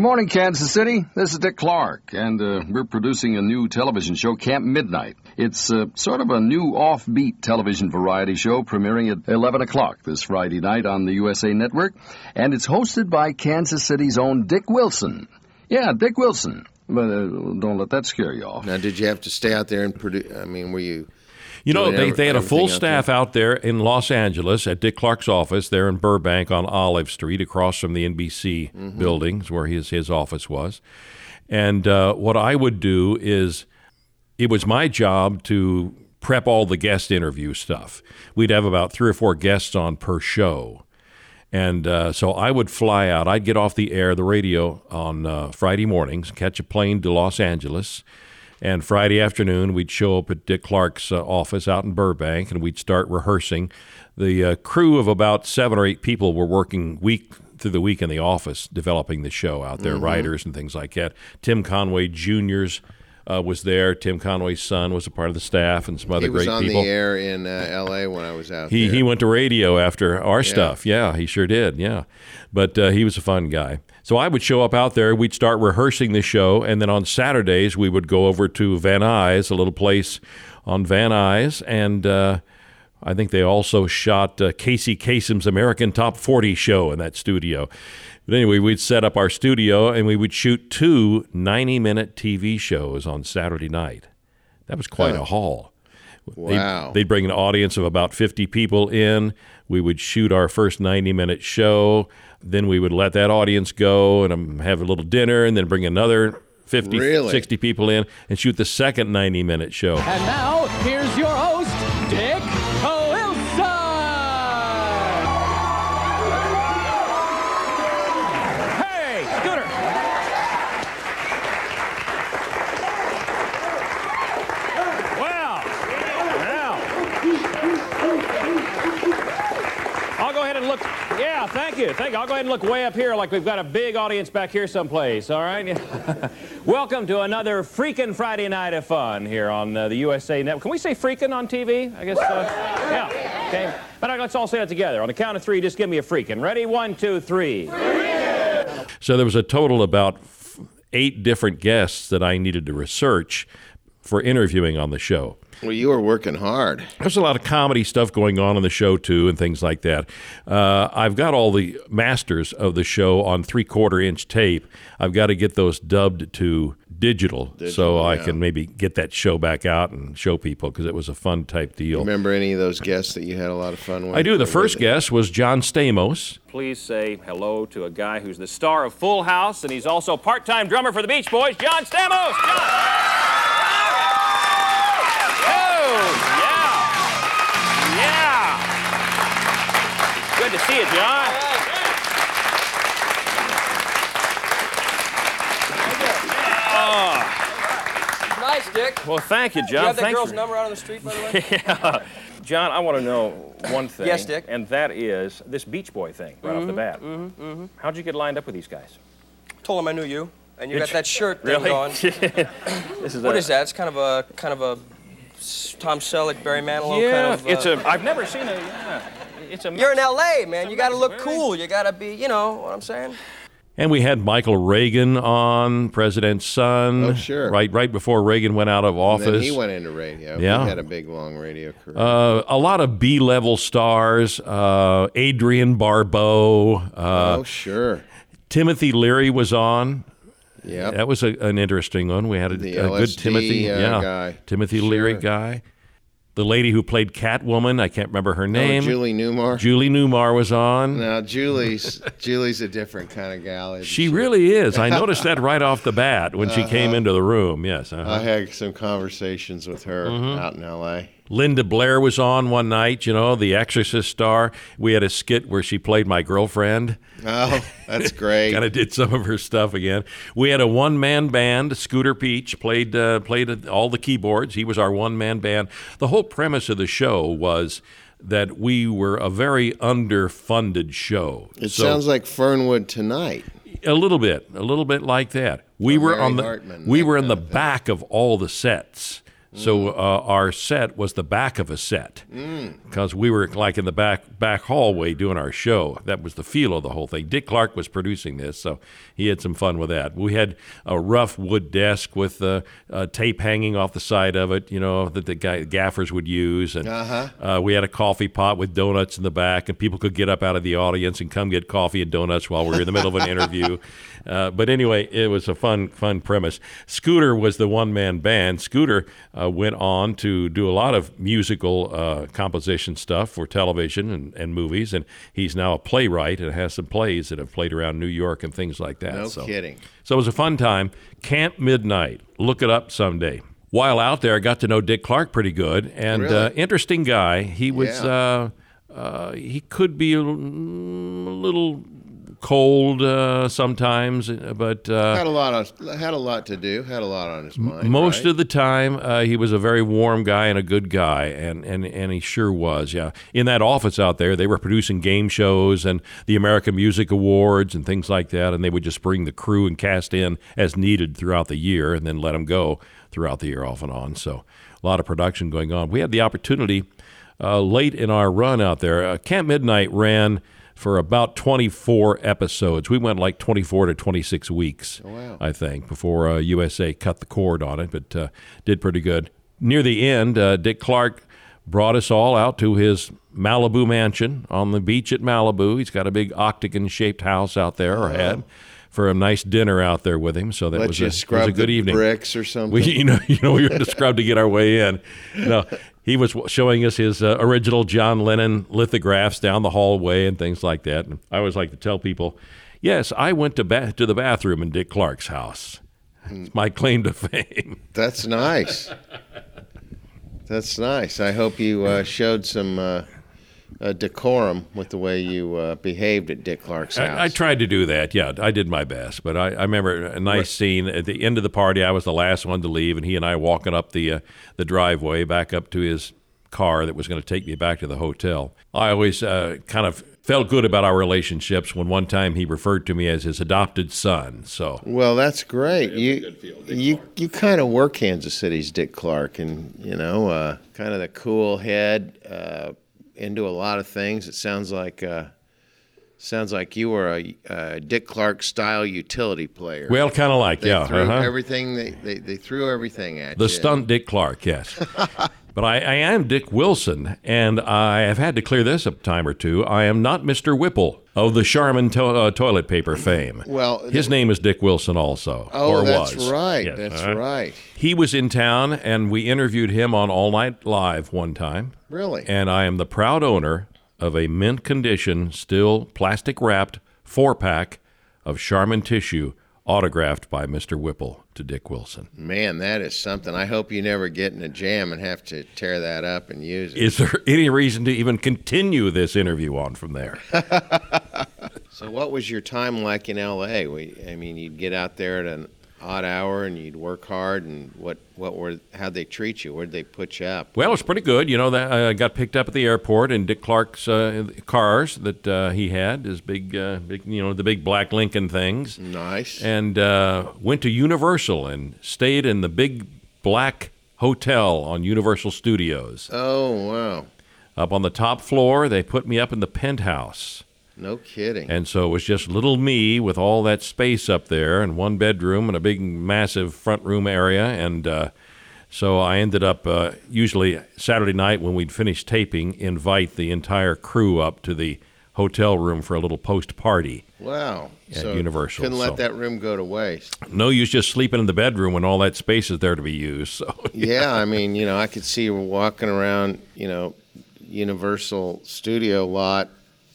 Speaker 29: Good morning, Kansas City. This is Dick Clark, and uh, we're producing a new television show, Camp Midnight. It's uh, sort of a new offbeat television variety show premiering at 11 o'clock this Friday night on the USA Network, and it's hosted by Kansas City's own Dick Wilson. Yeah, Dick Wilson. But uh, don't let that scare you off.
Speaker 1: Now, did you have to stay out there and produce? I mean, were you?
Speaker 2: You know, they, they had a full
Speaker 1: out
Speaker 2: staff out there in Los Angeles at Dick Clark's office there in Burbank on Olive Street across from the NBC
Speaker 1: Mhm.
Speaker 2: buildings where his, his office was. And uh, what I would do is it was my job to prep all the guest interview stuff. We'd have about three or four guests on per show. And uh, so I would fly out. I'd get off the air, the radio on uh, Friday mornings, catch a plane to Los Angeles. And Friday afternoon, we'd show up at Dick Clark's uh, office out in Burbank and we'd start rehearsing. The uh, crew of about seven or eight people were working week through the week in the office developing the show out there,
Speaker 1: Mhm.
Speaker 2: writers and things like that. Tim Conway Jr.'s uh, was there. Tim Conway's son was a part of the staff and some other great people.
Speaker 1: he was on the air in uh, L.A. when I was out
Speaker 2: He
Speaker 1: there.
Speaker 2: he went to radio after our
Speaker 1: Yeah.
Speaker 2: stuff. Yeah, he sure did. Yeah, but uh, he was a fun guy. So I would show up out there. We'd start rehearsing the show, and then on Saturdays we would go over to Van Nuys, a little place on Van Nuys, and uh, I think they also shot uh, Casey Kasem's American Top 40 show in that studio. But anyway, we'd set up our studio and we would shoot two 90 minute TV shows on Saturday night. That was quite
Speaker 1: Huh.
Speaker 2: a haul. They'd-
Speaker 1: Wow.
Speaker 2: They'd, bring an audience of about 50 people in. We would shoot our first 90 minute show. Then we would let that audience go and um, have a little dinner and then bring another 50,
Speaker 1: Really?
Speaker 2: 60 people in and shoot the second 90 minute show.
Speaker 30: And now, here's your
Speaker 5: you. Thank you. I'll go ahead and look way up here like we've got a big audience back here someplace, all right? Welcome to another freaking Friday night of fun here on uh, the USA Network. Can we say freaking on TV? I guess, uh, yeah. Okay. But let's all say that together. On the count of three, just give me a freaking. Ready? One, two, three.
Speaker 2: So there was a total about eight different guests that I needed to research for interviewing on the show.
Speaker 1: Well, you were working hard.
Speaker 2: There's a lot of comedy stuff going on on the show too, and things like that. Uh, I've got all the masters of the show on three quarter inch tape. I've got to get those dubbed to digital, so
Speaker 1: Digital,
Speaker 2: I
Speaker 1: yeah.
Speaker 2: can maybe get that show back out and show people because it was a fun type deal.
Speaker 1: Remember any of those guests that you had a lot of fun with?
Speaker 2: I do. The first guest was John Stamos.
Speaker 5: Please say hello to a guy who's the star of Full House, and he's also part-time drummer for the Beach Boys, John Stamos. John! Yeah. Yeah. Good to see you, John.
Speaker 31: Nice, Dick.
Speaker 5: Well, thank you, John.
Speaker 31: Do you have that girl's number out on the street, by the way?
Speaker 5: yeah. John, I want to know one thing.
Speaker 31: yes, Dick.
Speaker 5: And that is this Beach Boy thing right mm-hmm, off the
Speaker 31: mm-hmm,
Speaker 5: bat.
Speaker 31: Mm-hmm, mm-hmm.
Speaker 5: How'd you get lined up with these guys?
Speaker 31: I told them I knew you, and you
Speaker 5: Did
Speaker 31: got
Speaker 5: you?
Speaker 31: that shirt
Speaker 5: really? this is
Speaker 31: what
Speaker 5: a...
Speaker 31: is that? It's kind of a kind of a Tom Selleck, Barry Manilow
Speaker 5: Yeah,
Speaker 31: kind of.
Speaker 5: it's
Speaker 31: uh,
Speaker 5: a. I've never seen a. Yeah, it's a.
Speaker 31: You're in L.A., man. You got to look cool. You got to be, you know what I'm saying?
Speaker 2: And we had Michael Reagan on, President's son.
Speaker 1: Oh, sure.
Speaker 2: Right, right before Reagan went out of
Speaker 1: And
Speaker 2: office.
Speaker 1: then he went into radio.
Speaker 2: Yeah.
Speaker 1: He had a big, long radio career.
Speaker 2: Uh, a lot of B-level stars. Uh, Adrienne Barbeau. Uh,
Speaker 1: oh, sure.
Speaker 2: Timothy Leary was on.
Speaker 1: Yep.
Speaker 2: that was a, an interesting one. We had a, a good Timothy
Speaker 1: uh,
Speaker 2: yeah,
Speaker 1: guy.
Speaker 2: Timothy Leary guy. The lady who played Catwoman, I can't remember her name.
Speaker 1: Oh, Julie Newmar.
Speaker 2: Julie Newmar was on.
Speaker 1: Now Julie's Julie's a different kind of gal. isn't
Speaker 2: She really is. I noticed that right off the bat when she came
Speaker 1: Uh-huh.
Speaker 2: into the room. Yes. uh-huh.
Speaker 1: I had some conversations with her
Speaker 2: Mhm.
Speaker 1: out in L.A.
Speaker 2: Linda Blair was on one night, you know, the Exorcist star. We had a skit where she played my girlfriend.
Speaker 1: Oh, that's great.
Speaker 2: kind of did some of her stuff again. We had a one-man band. Scooter Peach played uh, played all the keyboards. He was our one-man band. The whole premise of the show was that we were a very underfunded show.
Speaker 1: It
Speaker 2: So-
Speaker 1: sounds like Fernwood tonight.
Speaker 2: a little bit, a little bit like that. We
Speaker 1: Or
Speaker 2: were
Speaker 1: Mary
Speaker 2: on the
Speaker 1: Hartman,
Speaker 2: we were in the back of all the sets. So
Speaker 1: Mm.
Speaker 2: uh, our set was the back of a set
Speaker 1: Mm.
Speaker 2: because we were like in the back back hallway doing our show. That was the feel of the whole thing. Dick Clark was producing this, so he had some fun with that. We had a rough wood desk with uh, uh, tape hanging off the side of it, you know, that the guy, gaffers would use, and
Speaker 1: Uh-huh.
Speaker 2: uh, we had a coffee pot with donuts in the back, and people could get up out of the audience and come get coffee and donuts while we were in the middle of an interview. Uh, but anyway, it was a fun, fun premise. Scooter was the one-man band. Scooter uh, went on to do a lot of musical uh, composition stuff for television and, and movies, and he's now a playwright and has some plays that have played around New York and things like that.
Speaker 1: No
Speaker 2: so,
Speaker 1: kidding.
Speaker 2: So it was a fun time. Camp Midnight. Look it up someday. While out there, I got to know Dick Clark pretty good, and
Speaker 1: Really?
Speaker 2: uh, interesting guy. He was
Speaker 1: Yeah.
Speaker 2: uh, uh, he could be a little cold uh, sometimes, but uh,
Speaker 1: had a lot of had a lot to do. Had a lot on his mind.
Speaker 2: most
Speaker 1: right?
Speaker 2: of the time, uh, he was a very warm guy and a good guy, and, and, and he sure was. Yeah, in that office out there, they were producing game shows and the American Music Awards and things like that, and they would just bring the crew and cast in as needed throughout the year, and then let them go throughout the year off and on. So a lot of production going on. We had the opportunity uh, late in our run out there. Uh, Camp Midnight ran for about 24 episodes. We went like 24 to 26 weeks,
Speaker 1: wow.
Speaker 2: I think, before uh, USA cut the cord on it, but uh, did pretty good. Near the end, uh, Dick Clark brought us all out to his Malibu mansion on the beach at Malibu. He's got a big octagon shaped house out there, or had. For a nice dinner out there with him, so that
Speaker 1: Let
Speaker 2: was a, was a good evening.
Speaker 1: bricks or something?
Speaker 2: We, you know, you know, we were the scrub to get our way in. No, he was showing us his uh, original John Lennon lithographs down the hallway and things like that. And I always like to tell people, yes, I went to ba- to the bathroom in Dick Clark's house. It's my claim to fame.
Speaker 1: That's nice. That's nice. I hope you uh, showed some uh, uh, decorum with the way you uh, behaved at Dick Clark's house.
Speaker 2: I, I tried to do that. Yeah, I did my best. But I, I remember a nice scene at the end of the party. I was the last one to leave, and he and I walking up the uh, the driveway back up to his car that was going to take me back to the hotel. I always uh, kind of felt good about our relationships when one time he referred to me as his adopted son. So
Speaker 1: Well, that's great. You you you kind of were Kansas City's Dick Clark, and you know, uh, kind of the cool head, uh, into a lot of things. It sounds like uh, sounds like you were a, a Dick Clark style utility player.
Speaker 2: Well, kinda like,
Speaker 1: They
Speaker 2: yeah,
Speaker 1: threw
Speaker 2: uh-huh.
Speaker 1: everything they, they they threw everything at
Speaker 2: the
Speaker 1: you.
Speaker 2: stunt Dick Clark, yes. but I, I am Dick Wilson, and I have had to clear this a time or two. I am not Mr. Whipple of the Charmin to- uh, toilet paper fame.
Speaker 1: Well,
Speaker 2: his name is Dick Wilson, also.
Speaker 1: Oh,
Speaker 2: or
Speaker 1: that's
Speaker 2: was.
Speaker 1: right.
Speaker 2: Yes,
Speaker 1: That's right.
Speaker 2: He was in town, and we interviewed him on All Night Live one time.
Speaker 1: Really?
Speaker 2: And I am the proud owner of a mint condition, still plastic wrapped four pack of Charmin tissue autographed by Mr. Whipple to Dick Wilson.
Speaker 1: Man, that is something. I hope you never get in a jam and have to tear that up and use it.
Speaker 2: Is there any reason to even continue this interview on from there?
Speaker 1: So, what was your time like in L.A.? We, I mean, you'd get out there at an odd hour and you'd work hard and what what were how'd they treat you? Where'd they put you up?
Speaker 2: Well, it was pretty good. You know, that I got picked up at the airport in Dick Clark's uh, cars that uh, he had, his big, uh, big, you know, the big black Lincoln things.
Speaker 1: Nice.
Speaker 2: And uh, went to Universal and stayed in the big black hotel on Universal Studios.
Speaker 1: Oh wow.
Speaker 2: Up on the top floor, they put me up in the penthouse.
Speaker 1: No kidding.
Speaker 2: And so it was just little me with all that space up there and one bedroom and a big, massive front room area. And uh, so I ended up, uh, usually Saturday night when we'd finish taping, invite the entire crew up to the hotel room for a little post party.
Speaker 1: Wow.
Speaker 2: At
Speaker 1: so
Speaker 2: Universal,
Speaker 1: Couldn't let
Speaker 2: so-
Speaker 1: that room go to waste.
Speaker 2: No use just sleeping in the bedroom when all that space is there to be used. So
Speaker 1: yeah, I mean, you know, I could see you walking around, you know, Universal Studio lot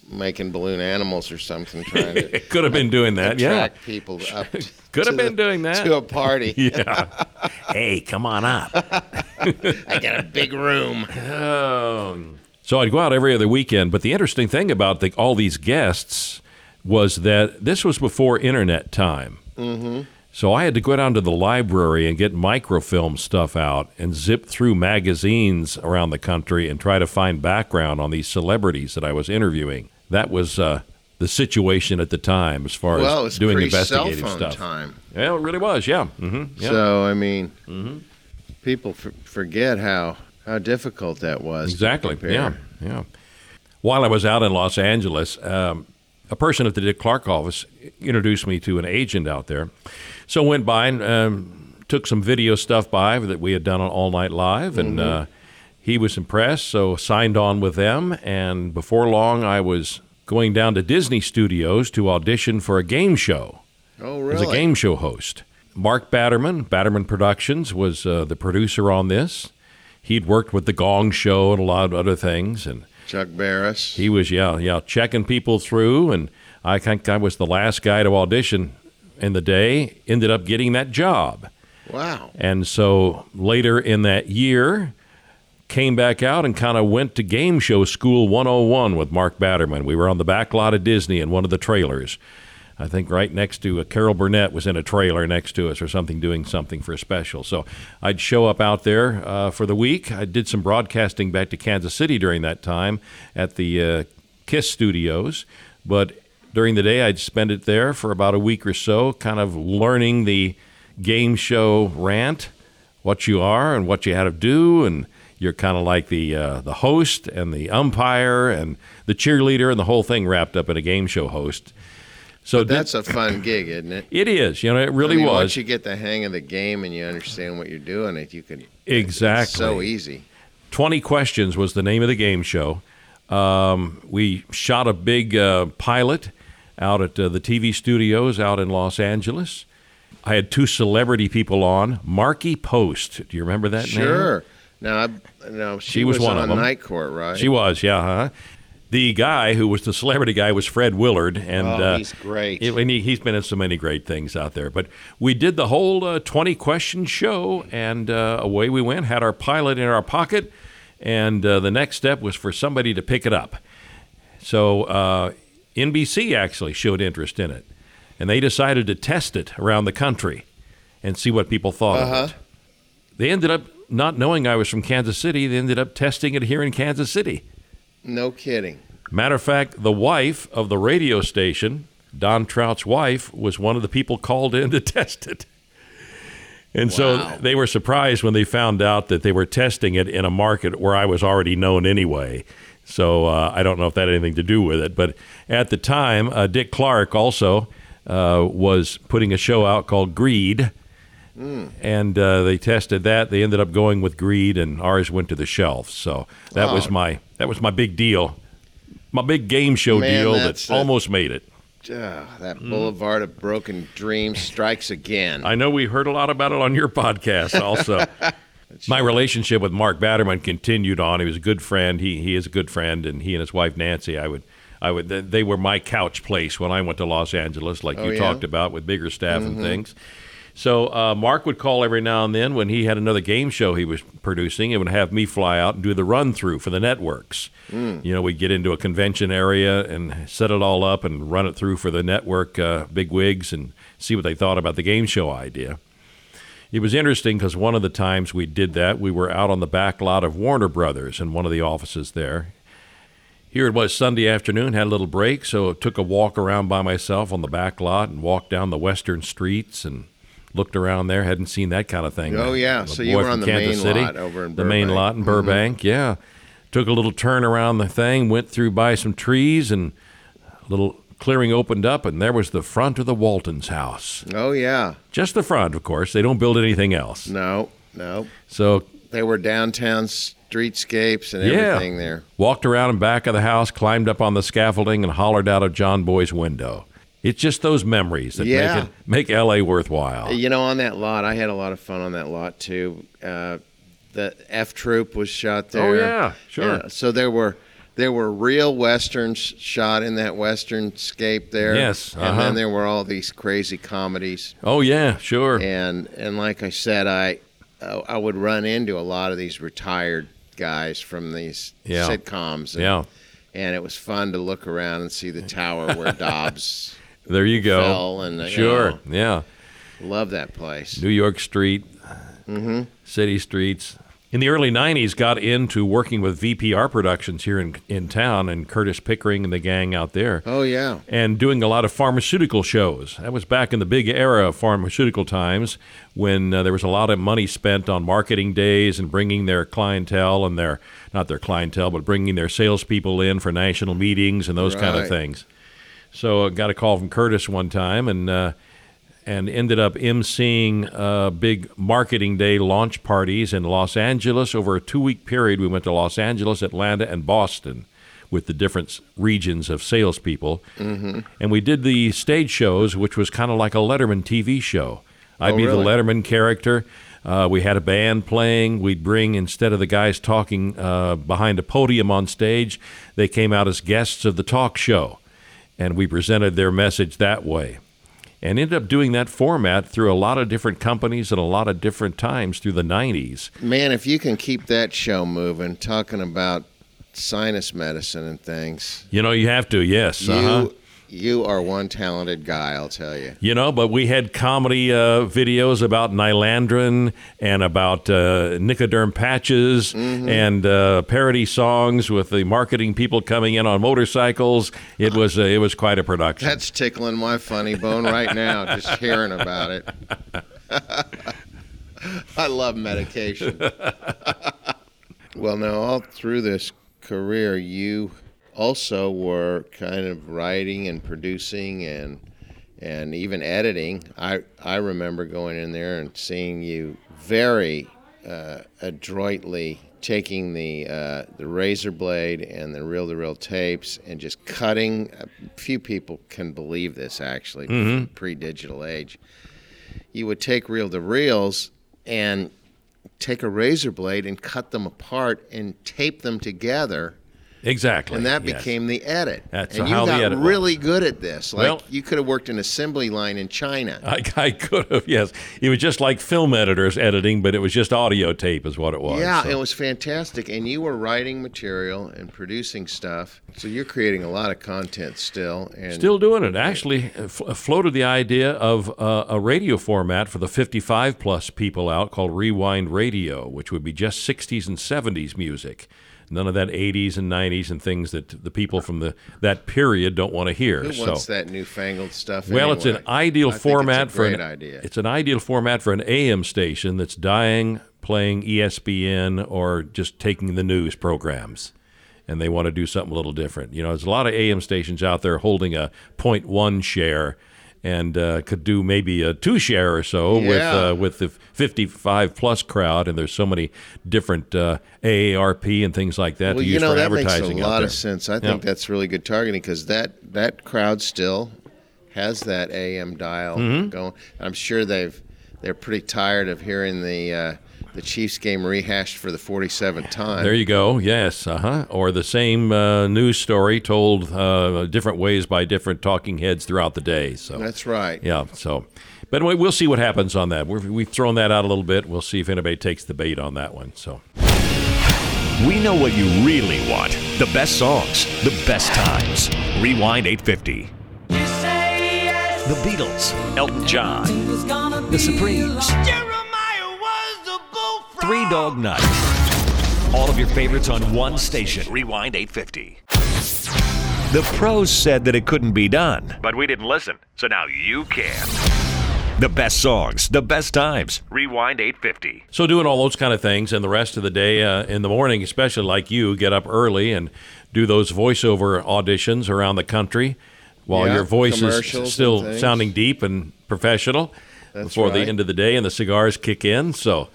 Speaker 1: making balloon animals or something, trying to
Speaker 2: Could have been doing that, yeah.
Speaker 1: people up.
Speaker 2: Could have been
Speaker 1: the-
Speaker 2: doing that.
Speaker 1: to a party.
Speaker 2: yeah. Hey, come on up.
Speaker 1: I got a big room.
Speaker 2: Oh. So I'd go out every other weekend. But the interesting thing about the, all these guests was that this was before internet time.
Speaker 1: Mm-hmm.
Speaker 2: So I had to go down to the library and get microfilm stuff out and zip through magazines around the country and try to find background on these celebrities that I was interviewing. That was uh, the situation at the time as far
Speaker 1: Well,
Speaker 2: as doing investigative
Speaker 1: phone
Speaker 2: stuff.
Speaker 1: time.
Speaker 2: Yeah, it really was. Yeah. Mm-hmm. yeah.
Speaker 1: So I mean,
Speaker 2: Mm-hmm.
Speaker 1: people f- forget how how difficult that was.
Speaker 2: Exactly. Yeah. Yeah. While I was out in Los Angeles, um, a person at the Dick Clark office introduced me to an agent out there. So I went by and um, took some video stuff by that we had done on All Night Live, and
Speaker 1: Mhm.
Speaker 2: uh, he was impressed. So signed on with them, and before long, I was going down to Disney Studios to audition for a game show
Speaker 1: Oh, really?
Speaker 2: as a game show host. Mark Batterman, Batterman Productions, was uh, the producer on this. He'd worked with The Gong Show and a lot of other things, and
Speaker 1: Chuck Barris.
Speaker 2: he was yeah yeah checking people through. And I think I was the last guy to audition in the day. Ended up getting that job,
Speaker 1: Wow.
Speaker 2: and so later in that year. Came back out and kind of went to Game Show School 101 with Mark Batterman. We were on the back lot of Disney in one of the trailers. I think right next to uh, Carol Burnett was in a trailer next to us or something doing something for a special. So I'd show up out there uh, for the week. I did some broadcasting back to Kansas City during that time at the uh, Kiss studios, but during the day I'd spend it there for about a week or so, kind of learning the game show rant, what you are and what you had to do, and you're kind of like the uh, the host and the umpire and the cheerleader and the whole thing wrapped up in a game show host. So
Speaker 1: But that's a fun gig, isn't it?
Speaker 2: it is, you know, it really
Speaker 1: I mean,
Speaker 2: was.
Speaker 1: Once you get the hang of the game and you understand what you're doing, it you can
Speaker 2: Exactly.
Speaker 1: It's so easy.
Speaker 2: 20 Questions was the name of the game show. Um, we shot a big uh, pilot out at uh, the TV studios out in Los Angeles. I had two celebrity people on. Markie Post. Do you remember that name?
Speaker 1: Sure. Now, I, no, she,
Speaker 2: She was one
Speaker 1: on
Speaker 2: of them.
Speaker 1: Night Court, right?
Speaker 2: She was, yeah. Huh? The guy who was the celebrity guy was Fred Willard, and
Speaker 1: Oh,
Speaker 2: uh,
Speaker 1: he's great.
Speaker 2: it- and he, he's been in so many great things out there. But we did the whole uh, twenty question show, and uh, away we went. Had our pilot in our pocket, and uh, the next step was for somebody to pick it up. So uh, NBC actually showed interest in it, and they decided to test it around the country and see what people thought
Speaker 1: Uh-huh.
Speaker 2: of it. They ended up not knowing I was from Kansas City. They ended up testing it here in Kansas City.
Speaker 1: No kidding.
Speaker 2: Matter of fact, the wife of the radio station, Don Trout's wife, was one of the people called in to test it. And so they were surprised when they found out that they were testing it in a market where I was already known anyway. So uh, I don't know if that had anything to do with it. But at the time, uh, Dick Clark also uh, was putting a show out called Greed.
Speaker 1: Mm.
Speaker 2: And uh, they tested that. They ended up going with Greed, and ours went to the shelf. So that was my that was my big deal, my big game show
Speaker 1: Man,
Speaker 2: deal that almost made it.
Speaker 1: That
Speaker 2: Mm.
Speaker 1: Boulevard of Broken Dreams strikes again.
Speaker 2: I know we heard a lot about it on your podcast also. My relationship with Mark Batterman continued on. He was a good friend. He he is a good friend, and he and his wife Nancy, I would, I would. They were my couch place when I went to Los Angeles, like
Speaker 1: Oh,
Speaker 2: you
Speaker 1: yeah?
Speaker 2: talked about with bigger staff and
Speaker 1: Mhm.
Speaker 2: things. So uh, Mark would call every now and then when he had another game show he was producing and would have me fly out and do the run through for the networks.
Speaker 1: Mm.
Speaker 2: You know, we'd get into a convention area and set it all up and run it through for the network uh, big wigs and see what they thought about the game show idea. It was interesting because one of the times we did that, we were out on the back lot of Warner Brothers in one of the offices there. Here it was Sunday afternoon, had a little break, so took a walk around by myself on the back lot and walked down the western streets and looked around there. Hadn't seen that kind of thing.
Speaker 1: Oh, yeah.
Speaker 2: A
Speaker 1: So you were on the
Speaker 2: Kansas
Speaker 1: main
Speaker 2: City.
Speaker 1: lot over in
Speaker 2: the main lot in
Speaker 1: Mhm.
Speaker 2: Burbank. Yeah, took a little turn around the thing, went through by some trees, and a little clearing opened up, and there was the front of the Waltons' house.
Speaker 1: Oh yeah.
Speaker 2: Just the front, of course. They don't build anything else.
Speaker 1: No, no.
Speaker 2: So
Speaker 1: They were downtown streetscapes and
Speaker 2: yeah,
Speaker 1: everything there.
Speaker 2: walked around in back of the house, climbed up on the scaffolding, and hollered out of John Boy's window. It's just those memories that
Speaker 1: Yeah.
Speaker 2: make it make L.A. worthwhile.
Speaker 1: You know, on that lot, I had a lot of fun on that lot too. Uh, the F Troop was shot there.
Speaker 2: Oh, yeah, sure.
Speaker 1: so there were there were real westerns shot in that western scape there.
Speaker 2: Yes,
Speaker 1: and
Speaker 2: uh-huh.
Speaker 1: then there were all these crazy comedies.
Speaker 2: Oh yeah, sure.
Speaker 1: And and like I said, I uh, I would run into a lot of these retired guys from these
Speaker 2: Yeah.
Speaker 1: sitcoms. And,
Speaker 2: Yeah.
Speaker 1: And it was fun to look around and see the tower where Dobbs
Speaker 2: There you go.
Speaker 1: and uh, you
Speaker 2: sure,
Speaker 1: know,
Speaker 2: yeah.
Speaker 1: love that place.
Speaker 2: New York Street,
Speaker 1: Mm-hmm.
Speaker 2: city streets. In the early 90s, got into working with VPR Productions here in, in town and Curtis Pickering and the gang out there.
Speaker 1: Oh yeah.
Speaker 2: And doing a lot of pharmaceutical shows. That was back in the big era of pharmaceutical times when uh, there was a lot of money spent on marketing days and bringing their clientele and their, not their clientele, but bringing their salespeople in for national meetings and those kind of things. So I got a call from Curtis one time and uh, and ended up emceeing uh, big marketing day launch parties in Los Angeles over a two week period. We went to Los Angeles, Atlanta, and Boston with the different regions of salespeople.
Speaker 1: Mhm.
Speaker 2: And we did the stage shows, which was kind of like a Letterman TV show. I'd
Speaker 1: Oh,
Speaker 2: be
Speaker 1: really?
Speaker 2: the Letterman character. Uh, we had a band playing. We'd bring, instead of the guys talking uh, behind a podium on stage, they came out as guests of the talk show. And we presented their message that way. And ended up doing that format through a lot of different companies and a lot of different times through the 90s.
Speaker 1: Man, if you can keep that show moving, talking about sinus medicine and things,
Speaker 2: You know, you have to, yes.
Speaker 1: you
Speaker 2: uh-huh.
Speaker 1: You are one talented guy, I'll tell you.
Speaker 2: You know, but we had comedy uh, videos about Nylandrin and about uh, Nicoderm patches
Speaker 1: Mm-hmm.
Speaker 2: and uh, parody songs with the marketing people coming in on motorcycles. It was uh, it was quite a production.
Speaker 1: That's tickling my funny bone right now, just hearing about it. I love medication. well, now, all through this career, you also were kind of writing and producing and and even editing. I I remember going in there and seeing you very uh, adroitly taking the uh, the razor blade and the reel to reel tapes and just cutting. A few people can believe this actually,
Speaker 2: Mhm.
Speaker 1: pre digital age. You would take reel to reels and take a razor blade and cut them apart and tape them together.
Speaker 2: Exactly.
Speaker 1: And that
Speaker 2: yes.
Speaker 1: became the edit.
Speaker 2: That's
Speaker 1: and you
Speaker 2: how the
Speaker 1: got
Speaker 2: edit was.
Speaker 1: really good at this. Like
Speaker 2: Well-
Speaker 1: you could have worked an assembly line in China.
Speaker 2: I, I could have, yes. It was just like film editors editing, but it was just audio tape, is what it was.
Speaker 1: yeah,
Speaker 2: So-
Speaker 1: it was fantastic. And you were writing material and producing stuff. So you're creating a lot of content still. And
Speaker 2: Still doing it. Actually, uh, f- floated the idea of uh, a radio format for the 55 plus people out called Rewind Radio, which would be just 60s and 70s music. None of that 80s and 90s and things that the people from the that period don't want to hear.
Speaker 1: who
Speaker 2: so,
Speaker 1: wants that newfangled stuff?
Speaker 2: well, it's an ideal
Speaker 1: I
Speaker 2: format for an
Speaker 1: idea.
Speaker 2: it's an ideal format for an AM station that's dying, playing ESPN or just taking the news programs, and they want to do something a little different. You know, there's a lot of AM stations out there holding a 0.1 share. And uh, could do maybe a two share or so with
Speaker 1: Yeah.
Speaker 2: uh, with the 55 plus crowd, and there's so many different uh, AARP and things like that
Speaker 1: well,
Speaker 2: to
Speaker 1: you
Speaker 2: use
Speaker 1: know
Speaker 2: for
Speaker 1: that makes a lot of sense. I
Speaker 2: Yeah.
Speaker 1: think that's really good targeting because that that crowd still has that AM dial
Speaker 2: Mhm.
Speaker 1: going. I'm sure they've they're pretty tired of hearing the uh, the Chiefs game rehashed for the 47th time.
Speaker 2: There you go. Yes. Uh huh. Or the same uh, news story told uh, different ways by different talking heads throughout the day. So
Speaker 1: That's right.
Speaker 2: Yeah. So, But anyway, we'll see what happens on that. We've, we've thrown that out a little bit. We'll see if anybody takes the bait on that one. So
Speaker 11: We know what you really want the best songs, the best times. Rewind 850. The Beatles, Elton John, The Supremes, Three Dog Night. All of your favorites on one station. Rewind 850. The pros said that it couldn't be done, but we didn't listen, so now you can. The best songs, the best times. Rewind 850.
Speaker 2: So doing all those kind of things, and the rest of the day uh, in the morning, especially like you, get up early and do those voiceover auditions around the country, while
Speaker 1: Yeah,
Speaker 2: your voice is still sounding deep and professional
Speaker 1: That's
Speaker 2: before the end of the day, and the cigars kick in. So,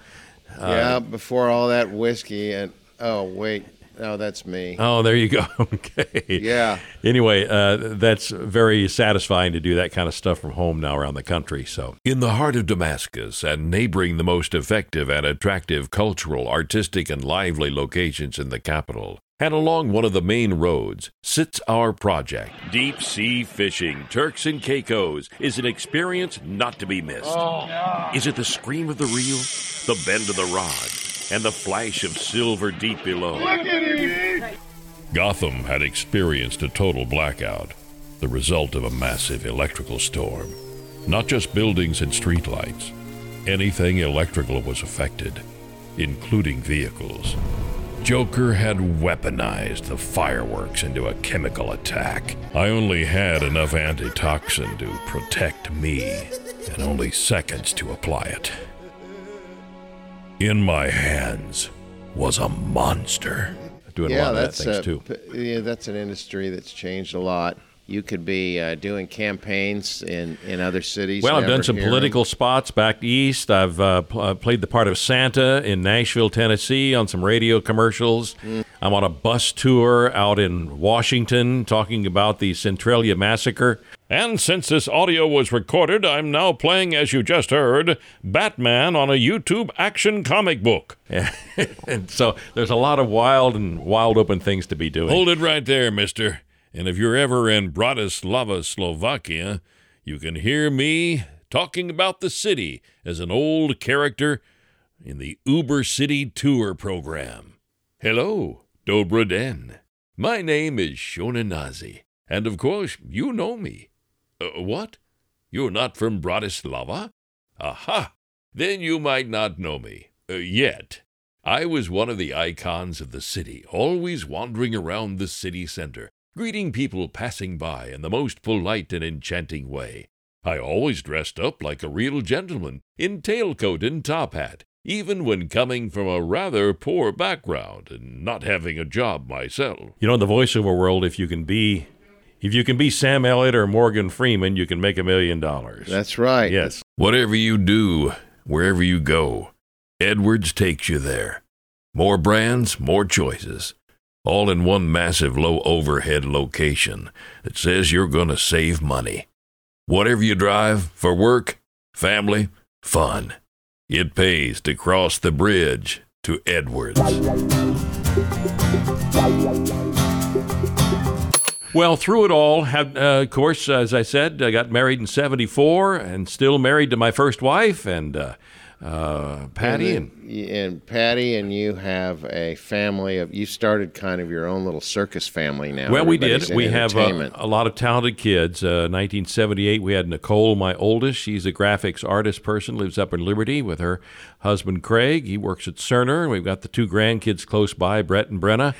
Speaker 2: uh,
Speaker 1: yeah, before all that whiskey and oh wait, no, that's me.
Speaker 2: Oh, there you go. okay.
Speaker 1: Yeah.
Speaker 2: Anyway, uh, that's very satisfying to do that kind of stuff from home now around the country. So.
Speaker 32: In the heart of Damascus and neighboring the most effective and attractive cultural, artistic, and lively locations in the capital, and along one of the main roads, sits our project. Deep sea fishing, Turks and Caicos, is an experience not to be missed. Is it the scream of the reel, the bend of the rod, and the flash of silver deep below? Gotham had experienced a total blackout, the result of a massive electrical storm. Not just buildings and streetlights, anything electrical was affected, including vehicles. Joker had weaponized the fireworks into a chemical attack. I only had enough antitoxin to protect me, and only seconds to apply it. In my hands was a monster.
Speaker 2: Doing
Speaker 1: yeah,
Speaker 2: a lot of that things
Speaker 1: a-
Speaker 2: too.
Speaker 1: p- Yeah, that's an industry that's changed a lot. You could be uh, doing campaigns in, in other cities.
Speaker 2: Well, I've done some
Speaker 1: hear 'em.
Speaker 2: political spots back east. I've uh, pl- uh, played the part of Santa in Nashville, Tennessee, on some radio commercials.
Speaker 1: Mm.
Speaker 2: I'm on a bus tour out in Washington talking about the Centralia massacre. And since this audio was recorded, I'm now playing, as you just heard, Batman on a YouTube action comic book. and so there's a lot of wild and wild open things to be doing.
Speaker 32: Hold it right there, mister. And if you're ever in Bratislava, Slovakia, you can hear me talking about the city as an old character in the Uber City Tour program. Hello, Dobra Den. My name is Schöne Náci, and of course, you know me. Uh, what? You're not from Bratislava? Aha! Then you might not know me. Uh, yet. I was one of the icons of the city, always wandering around the city center, greeting people passing by in the most polite and enchanting way. I always dressed up like a real gentleman, in tailcoat and top hat, even when coming from a rather poor background and not having a job myself.
Speaker 2: You know, in the voiceover world, if you can be, if you can be Sam Elliott or Morgan Freeman, you can make a million dollars.
Speaker 1: That's right.
Speaker 2: Yes.
Speaker 32: Whatever you do, wherever you go, Edwards takes you there. More brands, more choices. All in one massive low overhead location that says you're going to save money. Whatever you drive, for work, family, fun. It pays to cross the bridge to Edwards.
Speaker 2: Well, through it all, had, uh, of course, as I said, I got married in '74, and still married to my first wife, and uh, uh, Patty, and,
Speaker 1: and, and Patty and you have a family of. You started kind of your own little circus family now.
Speaker 2: well, we did. We have
Speaker 1: entertainment.
Speaker 2: a lot of talented kids. Uh, 1978, we had Nicole, my oldest. She's a graphics artist person, lives up in Liberty with her husband Craig. He works at Cerner. And we've got the two grandkids close by, Brett and Brenna.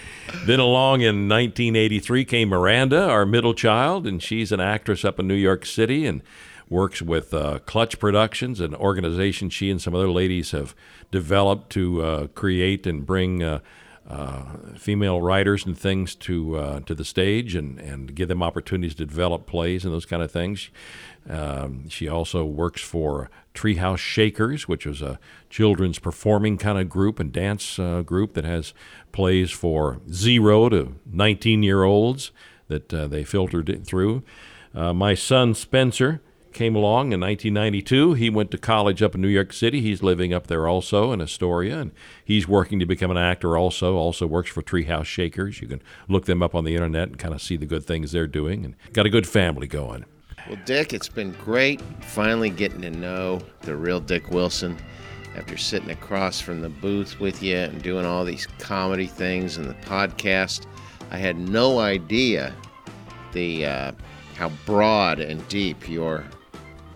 Speaker 2: then along in 1983 came Miranda, our middle child, and she's an actress up in New York City and works with uh, Clutch Productions, an organization she and some other ladies have developed to uh, create and bring. Uh, uh, female writers and things to uh, to the stage and, and give them opportunities to develop plays and those kind of things. Um, she also works for Treehouse Shakers, which is a children's performing kind of group and dance uh, group that has plays for zero to 19 year olds that they filtered it through. My son Spencer came along in 1992. He went to college up in New York City. He's living up there also in Astoria, and he's working to become an actor also. Also works for Treehouse Shakers. You can look them up on the internet and kind of see the good things they're doing, and got a good family going.
Speaker 1: Well, Dick, it's been great finally getting to know the real Dick Wilson after sitting across from the booth with you and doing all these comedy things and the podcast. I had no idea the uh, how broad and deep your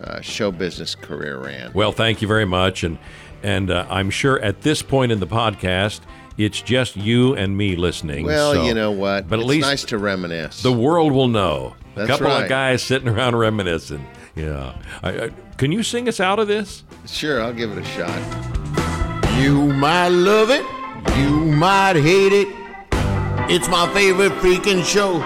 Speaker 1: uh, show business career ran.
Speaker 2: Well, thank you very much, and and uh, I'm sure at this point in the podcast, it's just you and me listening.
Speaker 1: Well,
Speaker 2: so-
Speaker 1: you know what?
Speaker 2: But at
Speaker 1: it's
Speaker 2: least
Speaker 1: nice to reminisce.
Speaker 2: the world will know.
Speaker 1: That's
Speaker 2: a couple
Speaker 1: right.
Speaker 2: of guys sitting around reminiscing. Yeah. I, I, can you sing us out of this?
Speaker 1: Sure, I'll give it a shot. You might love it, you might hate it. It's my favorite freaking show.